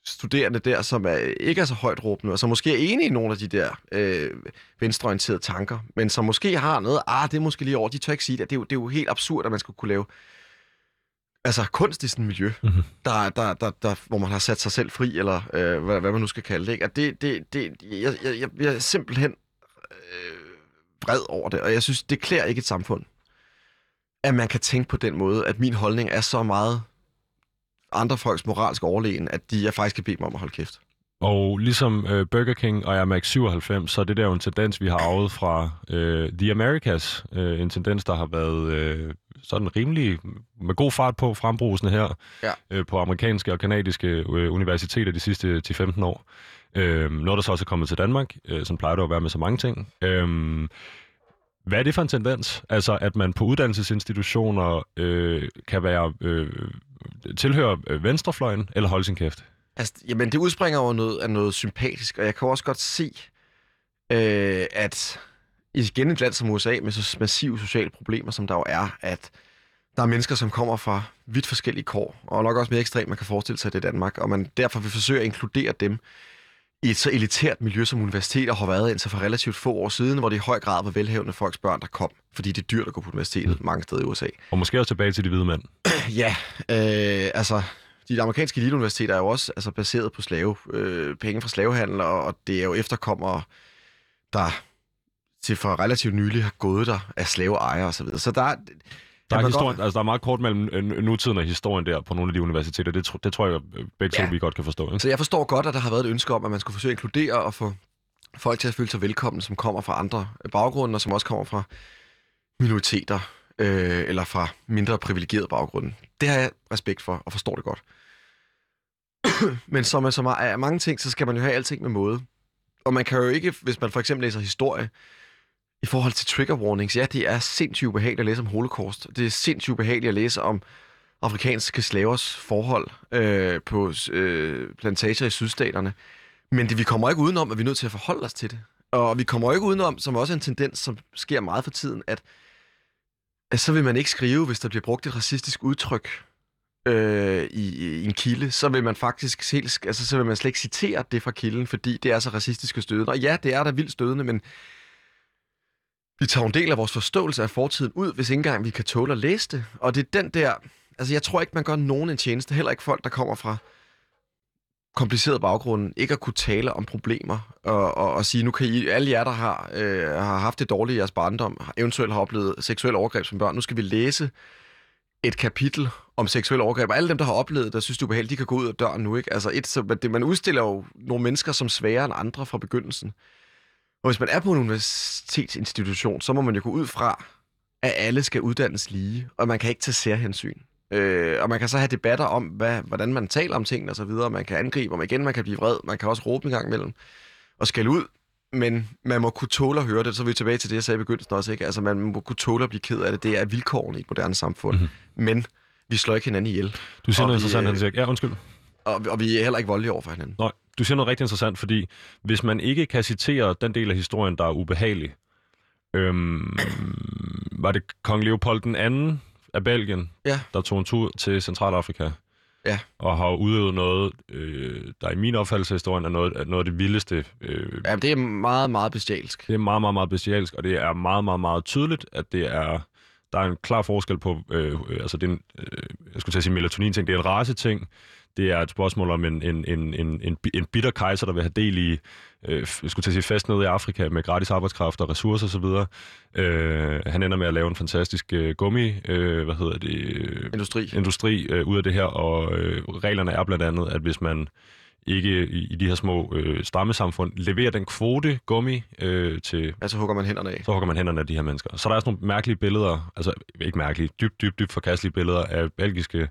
studerende der, som er, ikke er så højt råbende, og som måske er enige i nogle af de der øh, venstreorienterede tanker, men som måske har noget, ah, det er måske lige over, de tør ikke sige det. Det er jo, det er jo helt absurd, at man skulle kunne lave altså kunst i sådan et miljø, Mhm. der, der, der, der, hvor man har sat sig selv fri, eller øh, hvad, hvad man nu skal kalde det. Ikke? At det, det, det jeg, jeg, jeg, jeg er simpelthen øh, vred over det, og jeg synes, det klæder ikke et samfund, at man kan tænke på den måde, at min holdning er så meget andre folks moralsk overlegen, at de jeg faktisk kan bede mig om at holde kæft. Og ligesom øh, Burger King og Max 97, så er det der jo en tendens, vi har arvet fra øh, The Americas. Øh, en tendens, der har været øh, sådan rimelig med god fart på frembrusende her Ja. øh, på amerikanske og kanadiske øh, universiteter de sidste 10-15 år. Øhm, noget, der så også er kommet til Danmark. Øh, sådan plejer det at være med så mange ting. øhm, hvad er det for en tendens? Altså, at man på uddannelsesinstitutioner øh, kan være øh, tilhøre øh, venstrefløjen eller holde sin kæft? Altså, jamen, det udspringer over noget, af noget sympatisk, og jeg kan også godt se, øh, at igen et land som USA med så massive sociale problemer, som der jo er, at der er mennesker, som kommer fra vidt forskellige kår, og nok også mere ekstremt, man kan forestille sig det i Danmark, og man derfor vil forsøge at inkludere dem i et så elitært miljø, som universiteter har været indtil for relativt få år siden, hvor det i høj grad var velhævende folks børn, der kom, fordi det er dyrt at gå på universitetet mange steder i USA. Og måske også tilbage til de hvide mænd. Ja, øh, altså, de amerikanske eliteuniversiteter er jo også altså, baseret på slave, øh, penge fra slavehandel, og, det er jo efterkommere, der til for relativt nylig har gået der af slaveejere osv. Så, videre. så der er... Der er, historien, godt- altså, der er meget kort mellem øh, nutiden og historien der på nogle af de universiteter. Det, det tror jeg øh, begge to Ja. vi godt kan forstå. Ikke? Så jeg forstår godt, at der har været et ønske om, at man skulle forsøge at inkludere og få folk til at føle sig velkommen, som kommer fra andre baggrunde, og som også kommer fra minoriteter, øh, eller fra mindre privilegerede baggrunde. Det har jeg respekt for, og forstår det godt. Men som er så meget, af mange ting, så skal man jo have alting med måde. Og man kan jo ikke, hvis man for eksempel læser historie, i forhold til trigger warnings, ja, det er sindssygt ubehageligt at læse om holocaust. Det er sindssygt ubehageligt at læse om afrikanske slavers forhold øh, på øh, plantager i sydstaterne. Men det, vi kommer ikke udenom, at vi er nødt til at forholde os til det. Og vi kommer ikke udenom, som også er en tendens, som sker meget for tiden, at, at så vil man ikke skrive, hvis der bliver brugt et racistisk udtryk øh, i, i en kilde, så vil man faktisk helt, altså, så vil man slet ikke citere det fra kilden, fordi det er så racistisk og stødende. Og ja, det er da vildt stødende, men vi tager en del af vores forståelse af fortiden ud, hvis ikke engang vi kan tåle at læse det. Og det er den der... Altså, jeg tror ikke, man gør nogen en tjeneste. Heller ikke folk, der kommer fra kompliceret baggrunden, ikke at kunne tale om problemer og, og, og sige, nu kan I, alle jer, der har, øh, har haft det dårligt i jeres barndom, eventuelt har oplevet seksuel overgreb som børn, nu skal vi læse et kapitel om seksuel overgreb. Og alle dem, der har oplevet det, synes, det er ubehageligt, de kan gå ud af døren nu. Ikke? Altså et, så, det, man udstiller jo nogle mennesker som sværere end andre fra begyndelsen. Og hvis man er på en universitetsinstitution, så må man jo gå ud fra, at alle skal uddannes lige, og man kan ikke tage særhensyn. Øh, og man kan så have debatter om, hvad, hvordan man taler om tingene videre. Man kan angribe, og igen, man kan blive vred. Man kan også råbe en gang imellem og skælde ud. Men man må kunne tåle at høre det. Så er vi tilbage til det, jeg sagde i begyndelsen også. Ikke? Altså, man må kunne tåle at blive ked af det. Det er vilkårene i et moderne samfund. Mhm. Mm-hmm. Men vi slår ikke hinanden ihjel. Du siger Og noget interessant, øh, Hans Erik. Ja, undskyld. Og, og vi er heller ikke voldelige over for hinanden. Nej, du siger noget rigtig interessant, fordi hvis man ikke kan citere den del af historien, der er ubehagelig, øhm, var det kong Leopold den anden af Belgien, Ja. der tog en tur til Centralafrika, Ja. og har udøvet noget, øh, der i min opfattelse af historien er noget, er noget af det vildeste. Øh, Ja, det er meget, meget bestialsk. det er meget, meget, meget bestialsk, og det er meget, meget, meget tydeligt, at det er der er en klar forskel på, øh, øh, altså det er en, øh, jeg skulle til at sige melatonin-ting, det er en race-ting, det er et spørgsmål om en, en, en, en, en, en bitter kejser, der vil have del i, øh, skulle til at sige, fest nede i Afrika med gratis arbejdskraft og ressourcer osv. Øh, han ender med at lave en fantastisk øh, gummi, øh, hvad hedder det, øh, Industri. industri øh, ud af det her, og øh, reglerne er blandt andet, at hvis man ikke i, i de her små øh, stammesamfund leverer den kvote gummi øh, til Altså hugger man hænderne af. så hugger man hænderne af de her mennesker. Så der er sådan nogle mærkelige billeder, altså ikke mærkelige, dybt, dybt, dybt forkastelige billeder af belgiske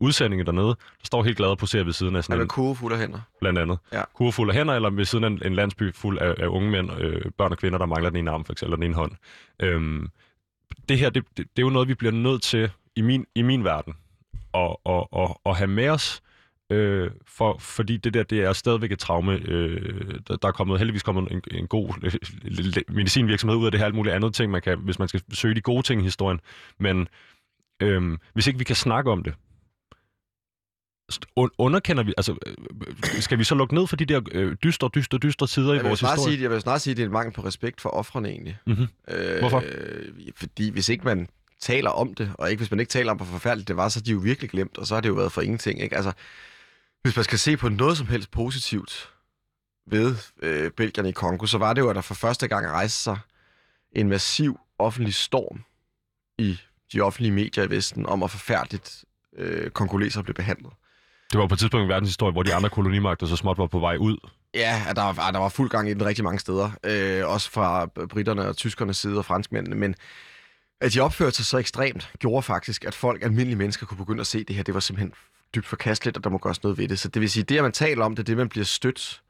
udsendinge dernede, der står helt glade og poserer ved siden af sådan en, kurve fuld af hænder. blandt andet. Ja. Kurve fuld af hænder, eller ved siden af en, en landsby fuld af, af unge mænd, øh, børn og kvinder, der mangler den ene arm, for eksempel, eller den ene hånd. Øhm, det her, det, det, det er jo noget, vi bliver nødt til i min, i min verden at, at, at, at have med os, øh, for, fordi det der, det er stadigvæk et traume. Øh, der, der er kommet, heldigvis kommet en, en god øh, medicinvirksomhed ud af det her, alt muligt andet ting, man kan, hvis man skal søge de gode ting i historien. Men øh, hvis ikke vi kan snakke om det, underkender vi, altså, øh, skal vi så lukke ned for de der øh, dystre, dystre, dystre sider i Jeg vil, vores historie? sige, jeg vil snart sige, at det er en mangel på respekt for offrene egentlig. Mm-hmm. Øh, Hvorfor? Fordi hvis ikke man taler om det, og ikke hvis man ikke taler om, hvor forfærdeligt det var, så er de jo virkelig glemt, og så har det jo været for ingenting. Ikke? Altså, hvis man skal se på noget som helst positivt ved øh, Belgierne i Kongo, så var det jo, at der for første gang rejste sig en massiv offentlig storm i de offentlige medier i Vesten om, hvor forfærdeligt øh, kongoleser blev behandlet. Det var på et tidspunkt i verdenshistorien, hvor de andre kolonimagter så småt var på vej ud. Ja, der var, der var fuld gang i den rigtig mange steder. Øh, også fra britterne og tyskernes side og franskmændene. Men at de opførte sig så ekstremt, gjorde faktisk, at folk, almindelige mennesker, kunne begynde at se det her. Det var simpelthen dybt forkasteligt, og der må gøres noget ved det. Så det vil sige, det, at man taler om det, det, man bliver stødt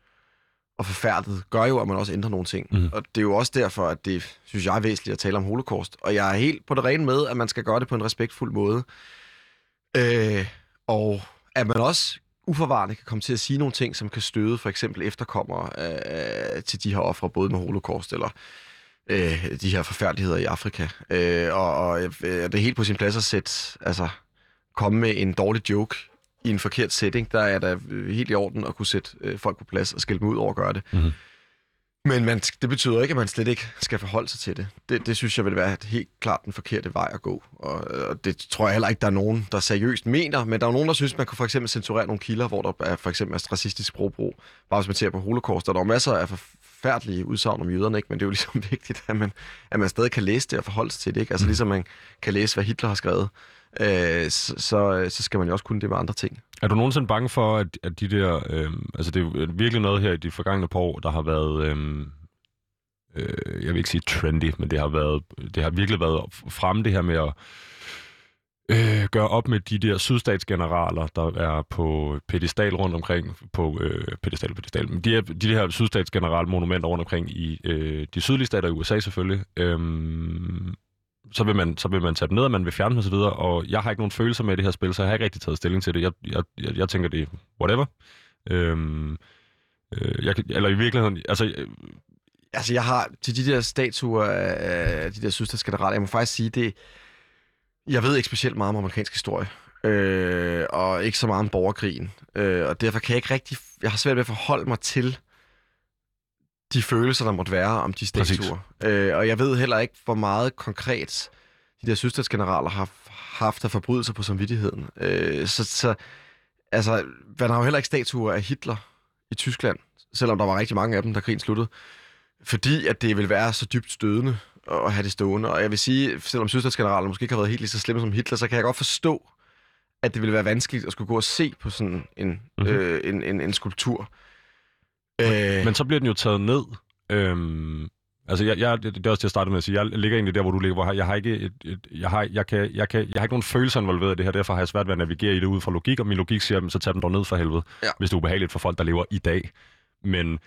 og forfærdet, gør jo, at man også ændrer nogle ting. Mm. Og det er jo også derfor, at det, synes jeg, er væsentligt at tale om holocaust. Og jeg er helt på det rene med, at man skal gøre det på en respektfuld måde. Øh, og at man også uforvarende kan komme til at sige nogle ting, som kan støde for eksempel efterkommere øh, til de her ofre, både med holocaust eller øh, de her forfærdeligheder i Afrika. Øh, og, og øh, det er helt på sin plads at sætte, altså, komme med en dårlig joke i en forkert setting. Der er da øh, helt i orden at kunne sætte øh, folk på plads og skælde dem ud over at gøre det. Mhm. Men man, det betyder ikke, at man slet ikke skal forholde sig til det. Det, det synes jeg vil være helt klart den forkerte vej at gå. Og, og det tror jeg heller ikke, der er nogen, der seriøst mener. Men der er nogen, der synes, man kunne for eksempel censurere nogle kilder, hvor der er for eksempel er racistisk sprogbrug. Bare hvis man ser på holocaust, der er masser af forfærdelige udsagn om jøderne, ikke? men det er jo ligesom vigtigt, at man, at man stadig kan læse det og forholde sig til det. Ikke? Altså ligesom man kan læse, hvad Hitler har skrevet, øh, så, så, så skal man jo også kunne det med andre ting. Er du nogensinde bange for, at, at de der... Øh, altså, det er øh, virkelig noget her i de forgangne par år, der har været... Øh, øh, jeg vil ikke sige trendy, men det har, været, det har virkelig været fremme det her med at øh, gøre op med de der sydstatsgeneraler, der er på pedestal rundt omkring, på øh, pedestal, pedestal, men de, er, de her sydstatsgeneralmonumenter rundt omkring i øh, de sydlige stater i USA selvfølgelig. øh, så vil, man, så vil man tage dem ned, og man vil fjerne dem osv., og jeg har ikke nogen følelser med det her spil, så jeg har ikke rigtig taget stilling til det. Jeg, jeg, jeg, jeg tænker, det er whatever. Øhm, øh, jeg, eller i virkeligheden, altså, øh, Altså, jeg har til de der statuer øh, de der sydstatsgeneraler, jeg må faktisk sige, det... Jeg ved ikke specielt meget om amerikansk historie, øh, og ikke så meget om borgerkrigen. Øh, og derfor kan jeg ikke rigtig... Jeg har svært ved at forholde mig til de følelser, der måtte være om de statuer. Øh, og jeg ved heller ikke, hvor meget konkret de der sydstatsgeneraler har haft af forbrydelser på samvittigheden. Øh, så, så altså, man har jo heller ikke statuer af Hitler i Tyskland, selvom der var rigtig mange af dem, da krigen sluttede. Fordi at det vil være så dybt stødende at have det stående. Og jeg vil sige, selvom sydstatsgeneralen måske ikke har været helt lige så slemme som Hitler, så kan jeg godt forstå, at det ville være vanskeligt at skulle gå og se på sådan en, Mhm. mm-hmm. øh, en, en, en skulptur. Øh, Men så bliver den jo taget ned. Øhm, Altså, jeg, jeg, det er også til at starte med at sige, jeg ligger egentlig der, hvor du ligger, hvor jeg har ikke, et, et, jeg har, jeg kan, jeg kan, jeg har ikke nogen følelser involveret i det her, derfor har jeg svært ved at navigere i det ud fra logik, og min logik siger, så tag dem dog ned for helvede, Ja. hvis det er ubehageligt for folk, der lever i dag. Men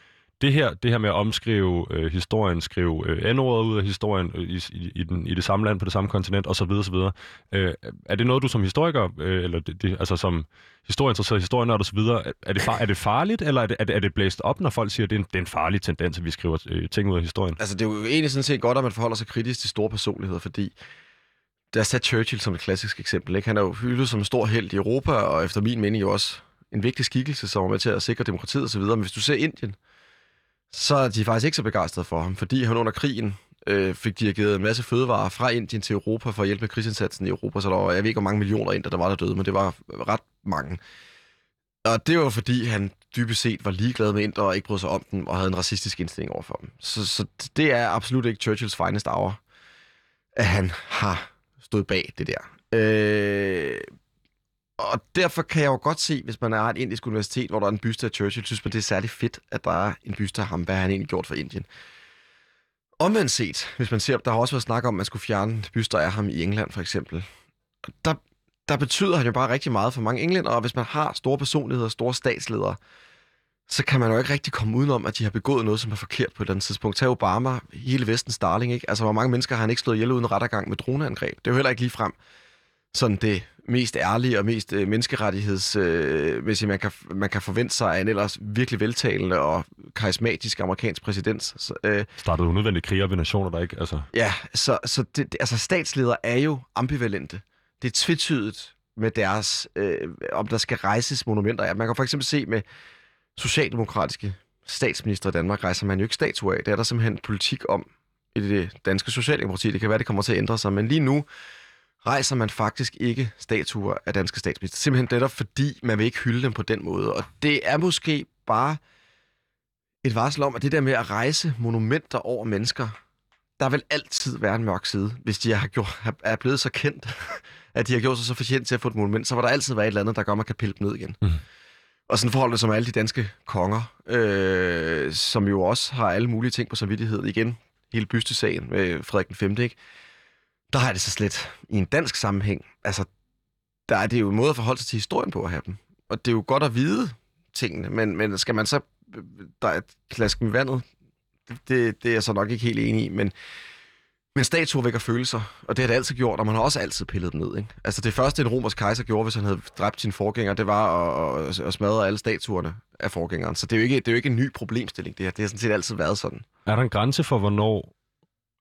det her, det her med at omskrive øh, historien, skrive øh, n-ordet ud af historien øh, i, i, i, den, i det samme land på det samme kontinent osv. osv. Øh, er det noget, du som historiker, øh, eller det, det, altså som historieinteresseret historienørd osv., er, er, det far, er det farligt, eller er det, er, det, er det blæst op, når folk siger, at det er en, det er en farlig tendens, at vi skriver øh, ting ud af historien? Altså, det er jo egentlig sådan set godt, at man forholder sig kritisk til store personligheder, fordi der er sat Churchill som et klassisk eksempel. Ikke? Han er jo hyldet som en stor held i Europa, og efter min mening jo også en vigtig skikkelse, som var med til at sikre demokratiet osv. Men hvis du ser Indien, så er de faktisk ikke så begejstrede for ham, fordi han under krigen øh, fik dirigeret en masse fødevarer fra Indien til Europa for at hjælpe med krigsindsatsen i Europa. Så der var, jeg ved ikke, hvor mange millioner inder, der var der døde, men det var ret mange. Og det var fordi, han dybest set var ligeglad med indre og ikke brød sig om dem, og havde en racistisk indstilling overfor dem. Så, så det er absolut ikke Churchills finest hour, at han har stået bag det der. Øh, og derfor kan jeg jo godt se, hvis man er et indisk universitet, hvor der er en byste af Churchill, synes man, det er særlig fedt, at der er en byste af ham. Hvad har han egentlig gjort for Indien? Omvendt set, hvis man ser, der har også været snak om, at man skulle fjerne byster af ham i England, for eksempel. Der, der betyder han jo bare rigtig meget for mange englænder, og hvis man har store personligheder, store statsledere, så kan man jo ikke rigtig komme udenom, at de har begået noget, som er forkert på et eller andet tidspunkt. Tag Obama, hele vestens darling, ikke? Altså, hvor mange mennesker har han ikke slået ihjel uden rettergang med droneangreb? Det er jo heller ikke lige frem sådan det mest ærlige og mest øh, menneskerettighedsmæssige, øh, man, kan, man kan forvente sig af en ellers virkelig veltalende og karismatisk amerikansk præsident. Så, øh, Startede unødvendige kriger ved nationer, der ikke... Altså, Ja, så, så det, altså statsledere er jo ambivalente. Det er tvetydigt med deres, øh, om der skal rejses monumenter. Ja, man kan for eksempel se med socialdemokratiske statsminister i Danmark, rejser man jo ikke statuer af. Det er der simpelthen politik om i det danske socialdemokrati. Det kan være, det kommer til at ændre sig, men lige nu rejser man faktisk ikke statuer af danske statsminister. Simpelthen netop fordi, man vil ikke hylde dem på den måde. Og det er måske bare et varsel om, at det der med at rejse monumenter over mennesker, der vil altid være en mørk side, hvis de har gjort, er blevet så kendt, at de har gjort sig så fortjent til at få et monument, så vil der altid være et eller andet, der gør, at man kan pille dem ned igen. Mhm. Og sådan forholder det som alle de danske konger, øh, som jo også har alle mulige ting på samvittighed. Igen, hele bystesagen med Frederik den 5. Ikke? Der har jeg det så slet i en dansk sammenhæng. Altså, der er det jo en måde at forholde sig til historien på at have dem. Og det er jo godt at vide tingene, men, men skal man så der er et klask med vandet, det, det er jeg så nok ikke helt enig i, men, men statuer vækker følelser, og det har det altid gjort, og man har også altid pillet dem ned. Ikke? Altså det første, en romersk kejser gjorde, hvis han havde dræbt sin forgænger, det var at, at, at smadre alle statuerne af forgængeren. Så det er, jo ikke, det er jo ikke en ny problemstilling, det her. Det har sådan set altid været sådan. er der en grænse for, hvornår...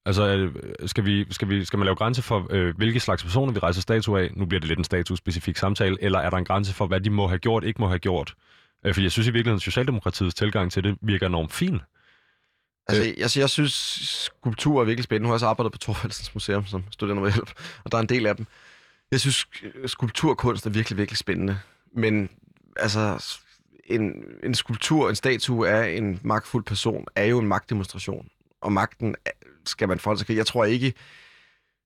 Altså, det- skal, vi, skal, vi, skal man lave grænse for, øh, hvilke slags personer vi rejser statue af? Nu bliver det lidt en status-specifik samtale. Eller er der en grænse for, hvad de må have gjort, ikke må have gjort? Øh, fordi jeg synes i virkeligheden, at Socialdemokratiets tilgang til det virker enormt fin. Altså, jeg, jeg synes, skulptur er virkelig spændende. Nu har jeg også arbejdet på Thorvaldsens Museum som studerende med hjælp, og der er en del af dem. Jeg synes, skulpturkunst er virkelig, virkelig spændende. Men altså, en, en skulptur, en statue af en magtfuld person, er jo en magtdemonstration. Og magten er- skal man forholde sig til. Jeg tror ikke,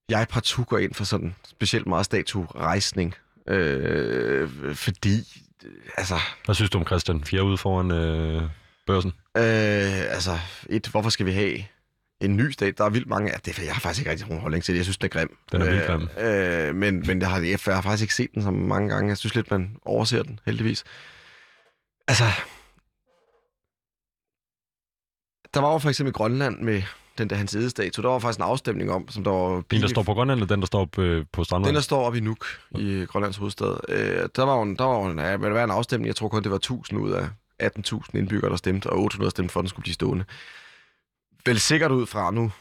jeg partout går ind for sådan specielt meget statuerejsning. Øh, fordi, altså, Hvad synes du om Christian 4 ude foran øh, børsen? Øh, altså, et, hvorfor skal vi have en ny stat? Der er vildt mange af det. Jeg har faktisk ikke rigtig nogen holdning til det. Jeg synes, den er grim. Den er vildt grim. Øh, men men jeg har, jeg har faktisk ikke set den så mange gange. Jeg synes lidt, man overser den, heldigvis. Altså, der var jo for eksempel i Grønland med den der hans edestatue. Der var faktisk en afstemning om, som der var... Den, der står på Grønland, eller den, der står på, øh, på Strandvejen? Den, der står oppe i Nuuk, i Grønlands hovedstad. Øh, der var jo en, der var en, ja, være en afstemning. Jeg tror kun, det var 1000 ud af 18.000 indbyggere, der stemte, og 800 stemte for, at den skulle blive stående. Vel sikkert ud fra nu,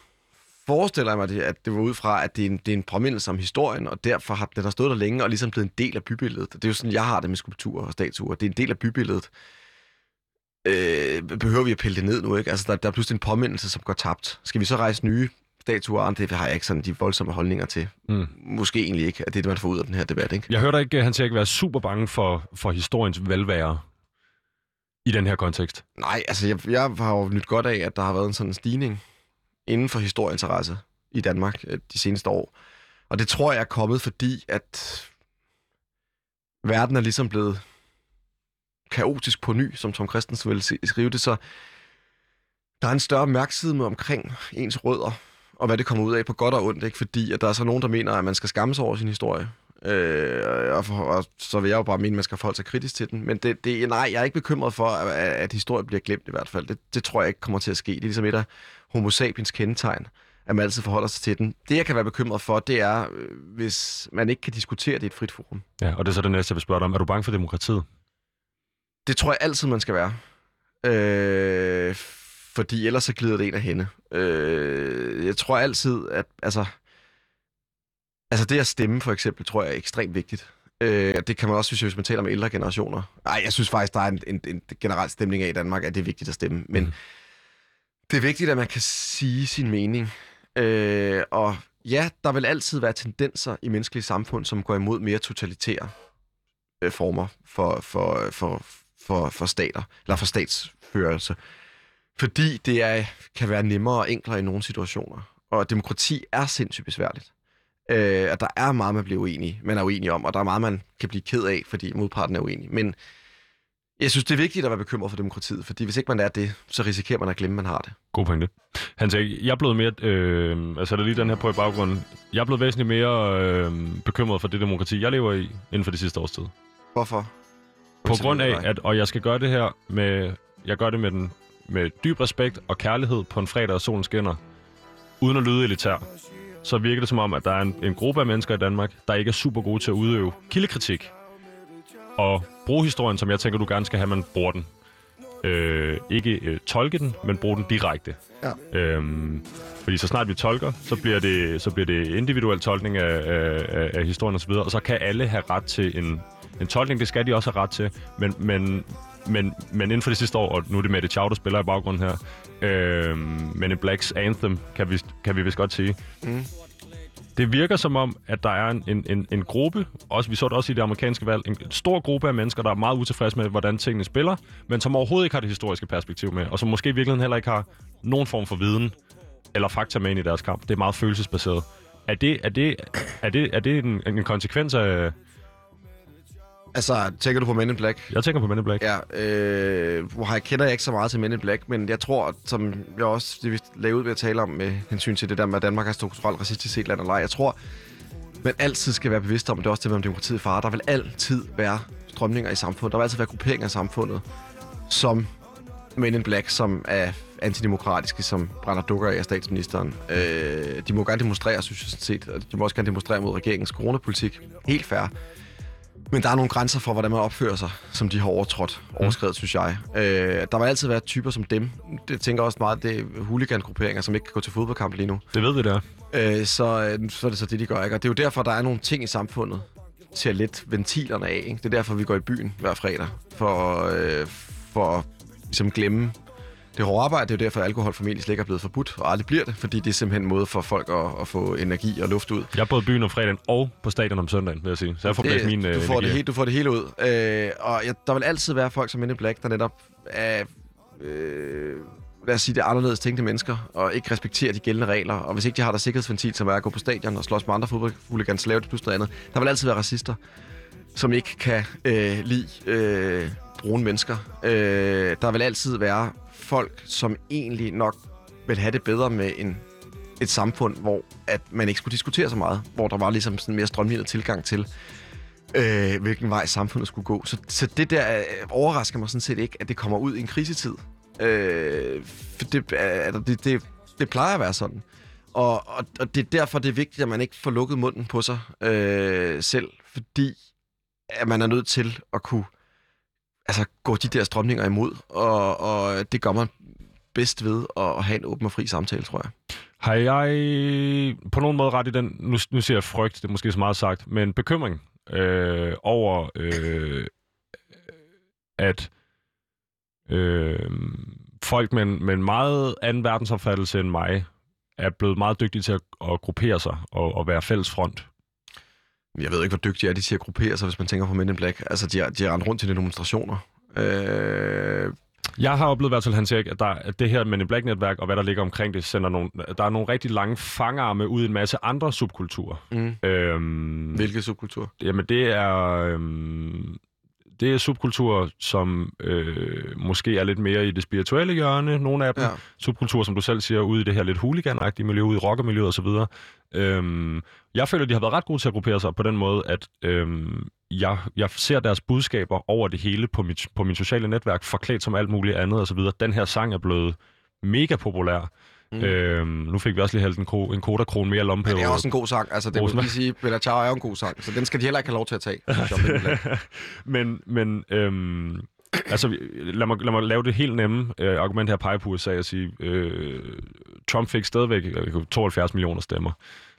forestiller jeg mig, det, at det var ud fra, at det er, en, det er en påmindelse om historien, og derfor har den har stået der længe, og ligesom blevet en del af bybilledet. Det er jo sådan, jeg har det med skulpturer og statuer. Det er en del af bybilledet. Øh, behøver vi at pille det ned nu, ikke? Altså, der, der er pludselig en påmindelse, som går tabt. Skal vi så rejse nye statuer? Det har jeg ikke sådan de voldsomme holdninger til. Mm. Måske egentlig ikke, at det er det, man får ud af den her debat, ikke? Jeg hørte ikke, han siger ikke være super bange for, for historiens velvære i den her kontekst. Nej, altså jeg, jeg har jo nyt godt af, at der har været en sådan stigning inden for historieinteresse i Danmark øh, de seneste år. Og det tror jeg er kommet, fordi at verden er ligesom blevet kaotisk på ny, som Tom Christensen ville skrive det, så der er en større opmærksomhed omkring ens rødder, og hvad det kommer ud af på godt og ondt, ikke? fordi at der er så nogen, der mener, at man skal skamme sig over sin historie. Øh, og, for, og så vil jeg jo bare mene, at man skal forholde sig kritisk til den. Men det, det, nej, jeg er ikke bekymret for, at, at historien bliver glemt i hvert fald. Det, det tror jeg ikke kommer til at ske. Det er ligesom et af homo sapiens kendetegn, at man altid forholder sig til den. Det, jeg kan være bekymret for, det er, øh, hvis man ikke kan diskutere det i et frit forum. Ja, og det er så det næste, jeg vil spørge dig om. Er du bange for demokratiet? Det tror jeg altid, man skal være. Øh, fordi ellers så glider det en af hende. Øh, jeg tror altid, at altså, altså det at stemme for eksempel, tror jeg er ekstremt vigtigt. Øh, det kan man også, hvis man taler om ældre generationer. Nej, jeg synes faktisk, der er en, en, en generel stemning af i Danmark, at det er vigtigt at stemme. Men mm. det er vigtigt, at man kan sige sin mening. Øh, og ja, der vil altid være tendenser i menneskelige samfund, som går imod mere totalitære øh, former for, for, for, for, for stater, eller for statsførelse. Fordi det er, kan være nemmere og enklere i nogle situationer. Og demokrati er sindssygt besværligt. Øh, at der er meget, man bliver uenig, man er uenig om, og der er meget, man kan blive ked af, fordi modparten er uenig. Men jeg synes, det er vigtigt at være bekymret for demokratiet, fordi hvis ikke man er det, så risikerer man at glemme, at man har det. God pointe. Han sagde, jeg er blevet mere, øh, altså der er lige den her på i baggrunden, jeg er blevet væsentligt mere øh, bekymret for det demokrati, jeg lever i inden for de sidste års tid. Hvorfor? På grund af, at, og jeg skal gøre det her med, jeg gør det med, den, med dyb respekt og kærlighed på en fredag, og solen skinner, uden at lyde elitær, så virker det som om, at der er en, en gruppe af mennesker i Danmark, der ikke er super gode til at udøve kildekritik og bruge historien, som jeg tænker, du gerne skal have, man bruger den. Øh, ikke øh, tolke den, men bruge den direkte. Ja. Øhm, fordi så snart vi tolker, så bliver det, så bliver det individuel tolkning af, af, af historien osv., og så kan alle have ret til en, en tolkning, det skal de også have ret til, men, men, men, men inden for det sidste år, og nu er det Mette Chow, der spiller i baggrunden her, øh, men en Blacks Anthem, kan vi, kan vi vist godt sige. Mm. Det virker som om, at der er en, en, en, en gruppe, også, vi så det også i det amerikanske valg, en stor gruppe af mennesker, der er meget utilfredse med, hvordan tingene spiller, men som overhovedet ikke har det historiske perspektiv med, og som måske i virkeligheden heller ikke har nogen form for viden eller fakta med ind i deres kamp. Det er meget følelsesbaseret. Er det, er det, er det, er det en, en konsekvens af, Altså, tænker du på Men in Black? Jeg tænker på Men in Black. Ja, øh, hvor jeg kender jeg ikke så meget til Men in Black, men jeg tror, som jeg også det vi lagde ud ved at tale om med hensyn til det der med, at Danmark er strukturelt racistisk set land eller ej. Jeg tror, man altid skal være bevidst om, det er også det med demokratiet far. Der vil altid være strømninger i samfundet. Der vil altid være grupperinger i samfundet, som Men in Black, som er antidemokratiske, som brænder dukker af statsministeren. Øh, de må gerne demonstrere, synes jeg sådan set. Og de må også gerne demonstrere mod regeringens coronapolitik. Helt fair. Men der er nogle grænser for, hvordan man opfører sig, som de har overtrådt, overskrevet, mm. synes jeg. Øh, der vil altid være typer som dem. Det tænker også meget, det er huligangrupperinger, som ikke kan gå til fodboldkamp lige nu. Det ved vi der. Øh, så, øh, så er det så det, de gør. Ikke? Og det er jo derfor, der er nogle ting i samfundet til at lette ventilerne af. Ikke? Det er derfor, vi går i byen hver fredag. For, øh, for at ligesom glemme det hårde arbejde. Det er jo derfor, at alkohol formentlig slet ikke er blevet forbudt, og aldrig bliver det, fordi det er simpelthen en måde for folk at, at få energi og luft ud. Jeg er både i byen om fredagen og på stadion om søndagen, vil jeg sige. Så jeg får det, min du øh, får, det hele, du får det hele ud. Øh, og ja, der vil altid være folk som Minde Black, der netop er... Øh, lad os sige, det er anderledes tænkte mennesker, og ikke respekterer de gældende regler. Og hvis ikke de har der sikkerhedsventil, som er at gå på stadion og slås med andre fodboldhuligans, lave det plus noget andet, der vil altid være racister, som ikke kan øh, lide øh, brune mennesker. Øh, der vil altid være folk, som egentlig nok vil have det bedre med en, et samfund, hvor at man ikke skulle diskutere så meget. Hvor der var ligesom sådan en mere strømlignet tilgang til, øh, hvilken vej samfundet skulle gå. Så, så det der øh, overrasker mig sådan set ikke, at det kommer ud i en krisetid. Øh, for det, øh, altså, det, det, det plejer at være sådan. Og, og, og det er derfor, det er vigtigt, at man ikke får lukket munden på sig øh, selv, fordi at man er nødt til at kunne altså, gå de der strømninger imod, og, og det gør man bedst ved at have en åben og fri samtale, tror jeg. Har jeg på nogen måde ret i den, nu, nu siger jeg frygt, det er måske så meget sagt, men bekymring øh, over, øh, at øh, folk med en, med en meget anden verdensopfattelse end mig, er blevet meget dygtige til at, at gruppere sig og, og være fælles front. Jeg ved ikke, hvor dygtige er de til at gruppere sig, hvis man tænker på Men in Black. Altså, de har, de har rendt rundt til de demonstrationer. Øh... Jeg har oplevet i hvert fald, Hans Erik, at, der, at det her Men in Black-netværk og hvad der ligger omkring det, sender nogle, der er nogle rigtig lange fangarme ud i en masse andre subkulturer. Mm. Øhm, Hvilke subkulturer? Jamen, det er... Øhm, det er subkulturer, som øh, måske er lidt mere i det spirituelle hjørne, nogle af dem. Ja. Subkulturer, som du selv siger, ude i det her lidt hooligan miljø, ude i rockermiljøet osv. Øhm, jeg føler, de har været ret gode til at gruppere sig på den måde, at øhm, jeg, jeg ser deres budskaber over det hele på mit, på min sociale netværk, forklædt som alt muligt andet osv. Den her sang er blevet mega populær. Mm. Øhm, nu fik vi også lige hældt en, ko, en kodakron mere lomme på. Men det er også en god sang. Altså, det må Rosenberg. lige sige, Bella Ciao er jo en god sang, så den skal de heller ikke have lov til at tage. men, men øhm, altså, lad mig, lad mig lave det helt nemme øh, argument her pege på USA og sige, øh, Trump fik stadigvæk øh, 72 millioner stemmer,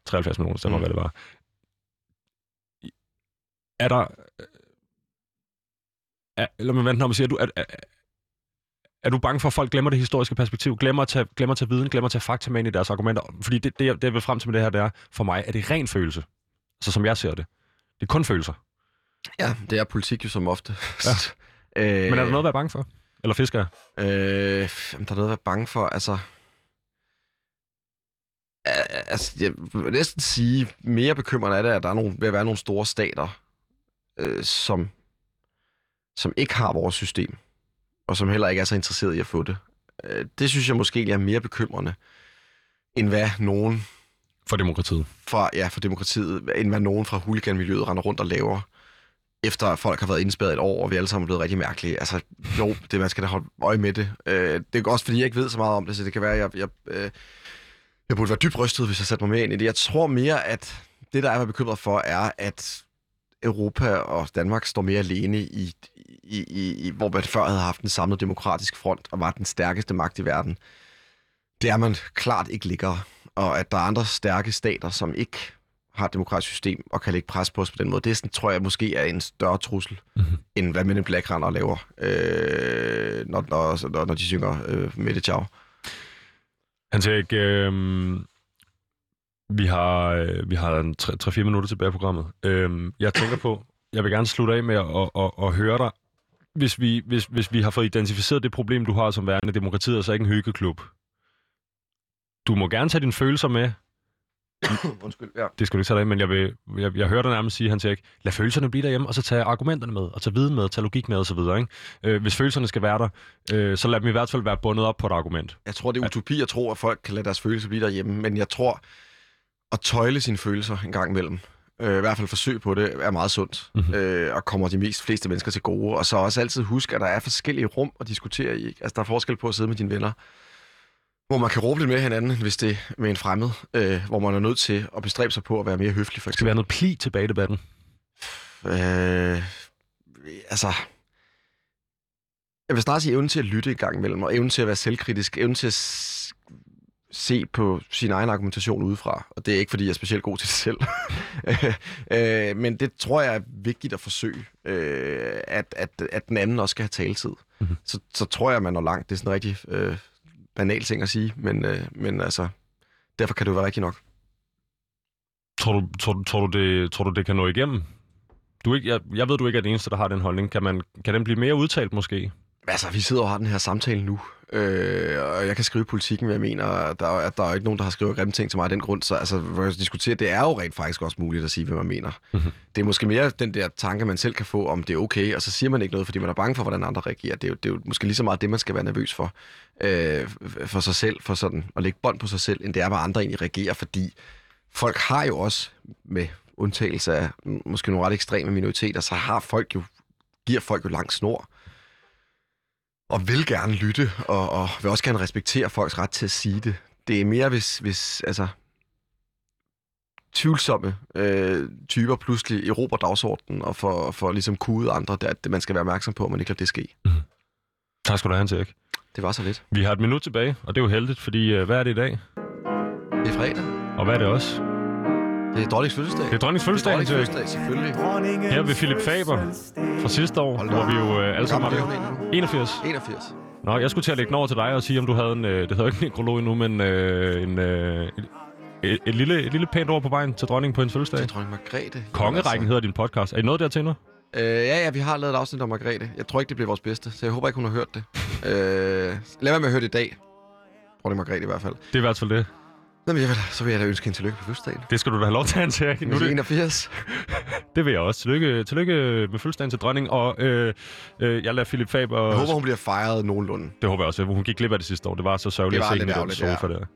73 millioner stemmer, mm. Hvad det var. Er der... Er, lad mig vente, når man siger, er du, er, er, er du bange for, at folk glemmer det historiske perspektiv, glemmer at tage, glemmer at tage viden, glemmer at tage fakta med ind i deres argumenter? Fordi det, det, jeg- det jeg vil frem til med det her, det er, for mig er det ren følelse. Altså som jeg ser det. Det er kun følelser. Ja, det er politik jo som ofte. Ja. øh, Men er der noget at være bange for? Eller fisker? Øh, jamen, der er noget at være bange for, altså... Altså, jeg vil næsten sige, mere bekymrende er det, at der er nogle, vil være nogle store stater, øh, som, som ikke har vores system, og som heller ikke er så interesseret i at få det. Øh, det synes jeg måske er mere bekymrende, end hvad nogen For demokratiet. fra, ja, for demokratiet, end hvad nogen fra huliganmiljøet render rundt og laver, efter at folk har været indspærret et år, og vi alle sammen er blevet rigtig mærkelige. Altså, jo, det, man skal da holde øje med det. Øh, det er også, fordi jeg ikke ved så meget om det, så det kan være, at jeg, jeg, øh, jeg burde være dybt rystet, hvis jeg satte mig mere ind i det. Jeg tror mere, at det, der er jeg bekymret for, er, at Europa og Danmark står mere alene i, i, i, i hvor man før havde haft en samlet demokratisk front og var den stærkeste magt i verden. Det er man klart ikke ligger, og at der er andre stærke stater, som ikke har et demokratisk system og kan lægge pres på os på den måde, det er sådan, tror jeg måske er en større trussel, Mhm. end hvad Men in Black render og laver, øh, når, når, når, når de synger øh, Mette Ciao. Han siger ikke, øh, vi har, øh, vi har en 3-4 minutter tilbage i programmet. Øh, jeg tænker på, jeg vil gerne slutte af med at, at, at, at høre dig. Hvis vi, hvis, hvis vi har fået identificeret det problem, du har som værende demokratiet, er så ikke en hyggeklub. Du må gerne tage dine følelser med. Undskyld, ja. Det skal du ikke tage dig men jeg, vil, jeg, jeg hører dig nærmest sige, han siger ikke, lad følelserne blive derhjemme, og så tage argumenterne med, og tage viden med, tage logik med osv. Ikke? Øh, hvis følelserne skal være der, øh, så lad dem i hvert fald være bundet op på et argument. Jeg tror, det er utopi at tro, at folk kan lade deres følelser blive derhjemme, men jeg tror, at tøjle sine følelser en gang imellem, øh, i hvert fald forsøg på det, er meget sundt, Mhm. mm-hmm. øh, og kommer de mest fleste mennesker til gode. Og så også altid huske, at der er forskellige rum at diskutere i. ikke? Altså, der er forskel på at sidde med dine venner, hvor man kan råbe lidt med hinanden, hvis det er med en fremmed, øh, hvor man er nødt til at bestræbe sig på at være mere høflig, for Der skal være noget pli tilbage i debatten. Øh, altså... Jeg vil snart sige evnen til at lytte en gang imellem, og evnen til at være selvkritisk, evnen til at se på sin egen argumentation udefra. Og det er ikke, fordi jeg er specielt god til det selv. øh, men det tror jeg er vigtigt at forsøge, øh, at, at, at den anden også skal have taletid. Mhm. Mm-hmm. Så, så tror jeg, man når langt. Det er sådan en rigtig øh, banal ting at sige, men, øh, men altså, derfor kan det jo være rigtigt nok. Tror du, tror, du- tror, du, det, tror du, det kan nå igennem? Du ikke, jeg, jeg ved, du ikke er den eneste, der har den holdning. Kan, man, kan den blive mere udtalt måske? Altså, vi sidder og har den her samtale nu, øh, og jeg kan skrive politikken, hvad jeg mener. Der, er- der er ikke nogen, der har skrevet grimme ting til mig af den grund. Så altså, hvor jeg diskuterer, det er jo rent faktisk også muligt at sige, hvad man mener. Mhm. Mm-hmm. Det er måske mere den der tanke, man selv kan få, om det er okay, og så siger man ikke noget, fordi man er bange for, hvordan andre reagerer. Det er jo, det er jo måske lige så meget det, man skal være nervøs for, øh, for sig selv, for sådan at lægge bånd på sig selv, end det er, hvad andre egentlig reagerer, fordi folk har jo også, med undtagelse af måske nogle ret ekstreme minoriteter, så har folk jo, giver folk jo lang snor og vil gerne lytte, og, og vil også gerne respektere folks ret til at sige det. Det er mere, hvis, hvis altså, tvivlsomme øh, typer pludselig erobrer dagsordenen og får, får ligesom kudet andre, det, at man skal være opmærksom på, at man ikke lader det ske. Tak skal du have, Hans Erik. Det var så lidt. Vi har et minut tilbage, og det er jo heldigt, fordi øh, hvad er det i dag? Det er fredag. Og hvad er det også? Det er dronningens fødselsdag. Det er dronningens Det er fødselsdag, dronningens fødselsdag, selvfølgelig. Her ved Philip Faber fra sidste år, Hold hvor vi jo øh, alle sammen var hun egentlig nu? 81. 81. Nå, jeg skulle til at lægge den over til dig og sige, om du havde en, øh, det hedder ikke en nekrolog endnu, men øh, en, øh, et, et, lille, et lille pænt ord på vejen til dronningen på hendes fødselsdag. er dronning Margrethe. Kongerækken hedder din podcast. Er I noget dertil nu? Øh, ja, ja, vi har lavet et afsnit om Margrethe. Jeg tror ikke, det bliver vores bedste, så jeg håber ikke, hun har hørt det. øh, lad være med at høre det i dag. Dronning Margrethe i hvert fald. Det er i hvert fald det. Nå, men jeg vil, så vil jeg da ønske hende tillykke på fødselsdagen. Det skal du da have lov til, Hans Erik. Nu er det, 81. Det vil jeg også. Tillykke, tillykke med fødselsdagen til dronning, og øh, øh, jeg lader Philip Faber... Jeg håber, hun bliver fejret nogenlunde. Det håber jeg også. Hun gik glip af det sidste år. Det var så sørgeligt at se hende i den sofa ja. der.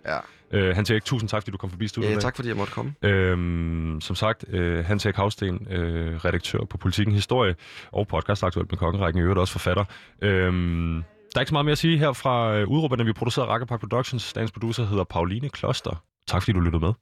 Ja. Øh, Hans Erik, tusind tak, fordi du kom forbi studiet. ja med. tak fordi jeg måtte komme. Øhm, som sagt, øh, Hans Erik Havsten, øh, redaktør på Politiken Historie og podcast aktuelt med Kongerækken, i øvrigt også forfatter. Øhm, der er ikke så meget mere at sige her fra øh, udråberne. Vi producerer Rakkerpark Productions. Dagens producer hedder Pauline Kloster. Tak fordi du lyttede med.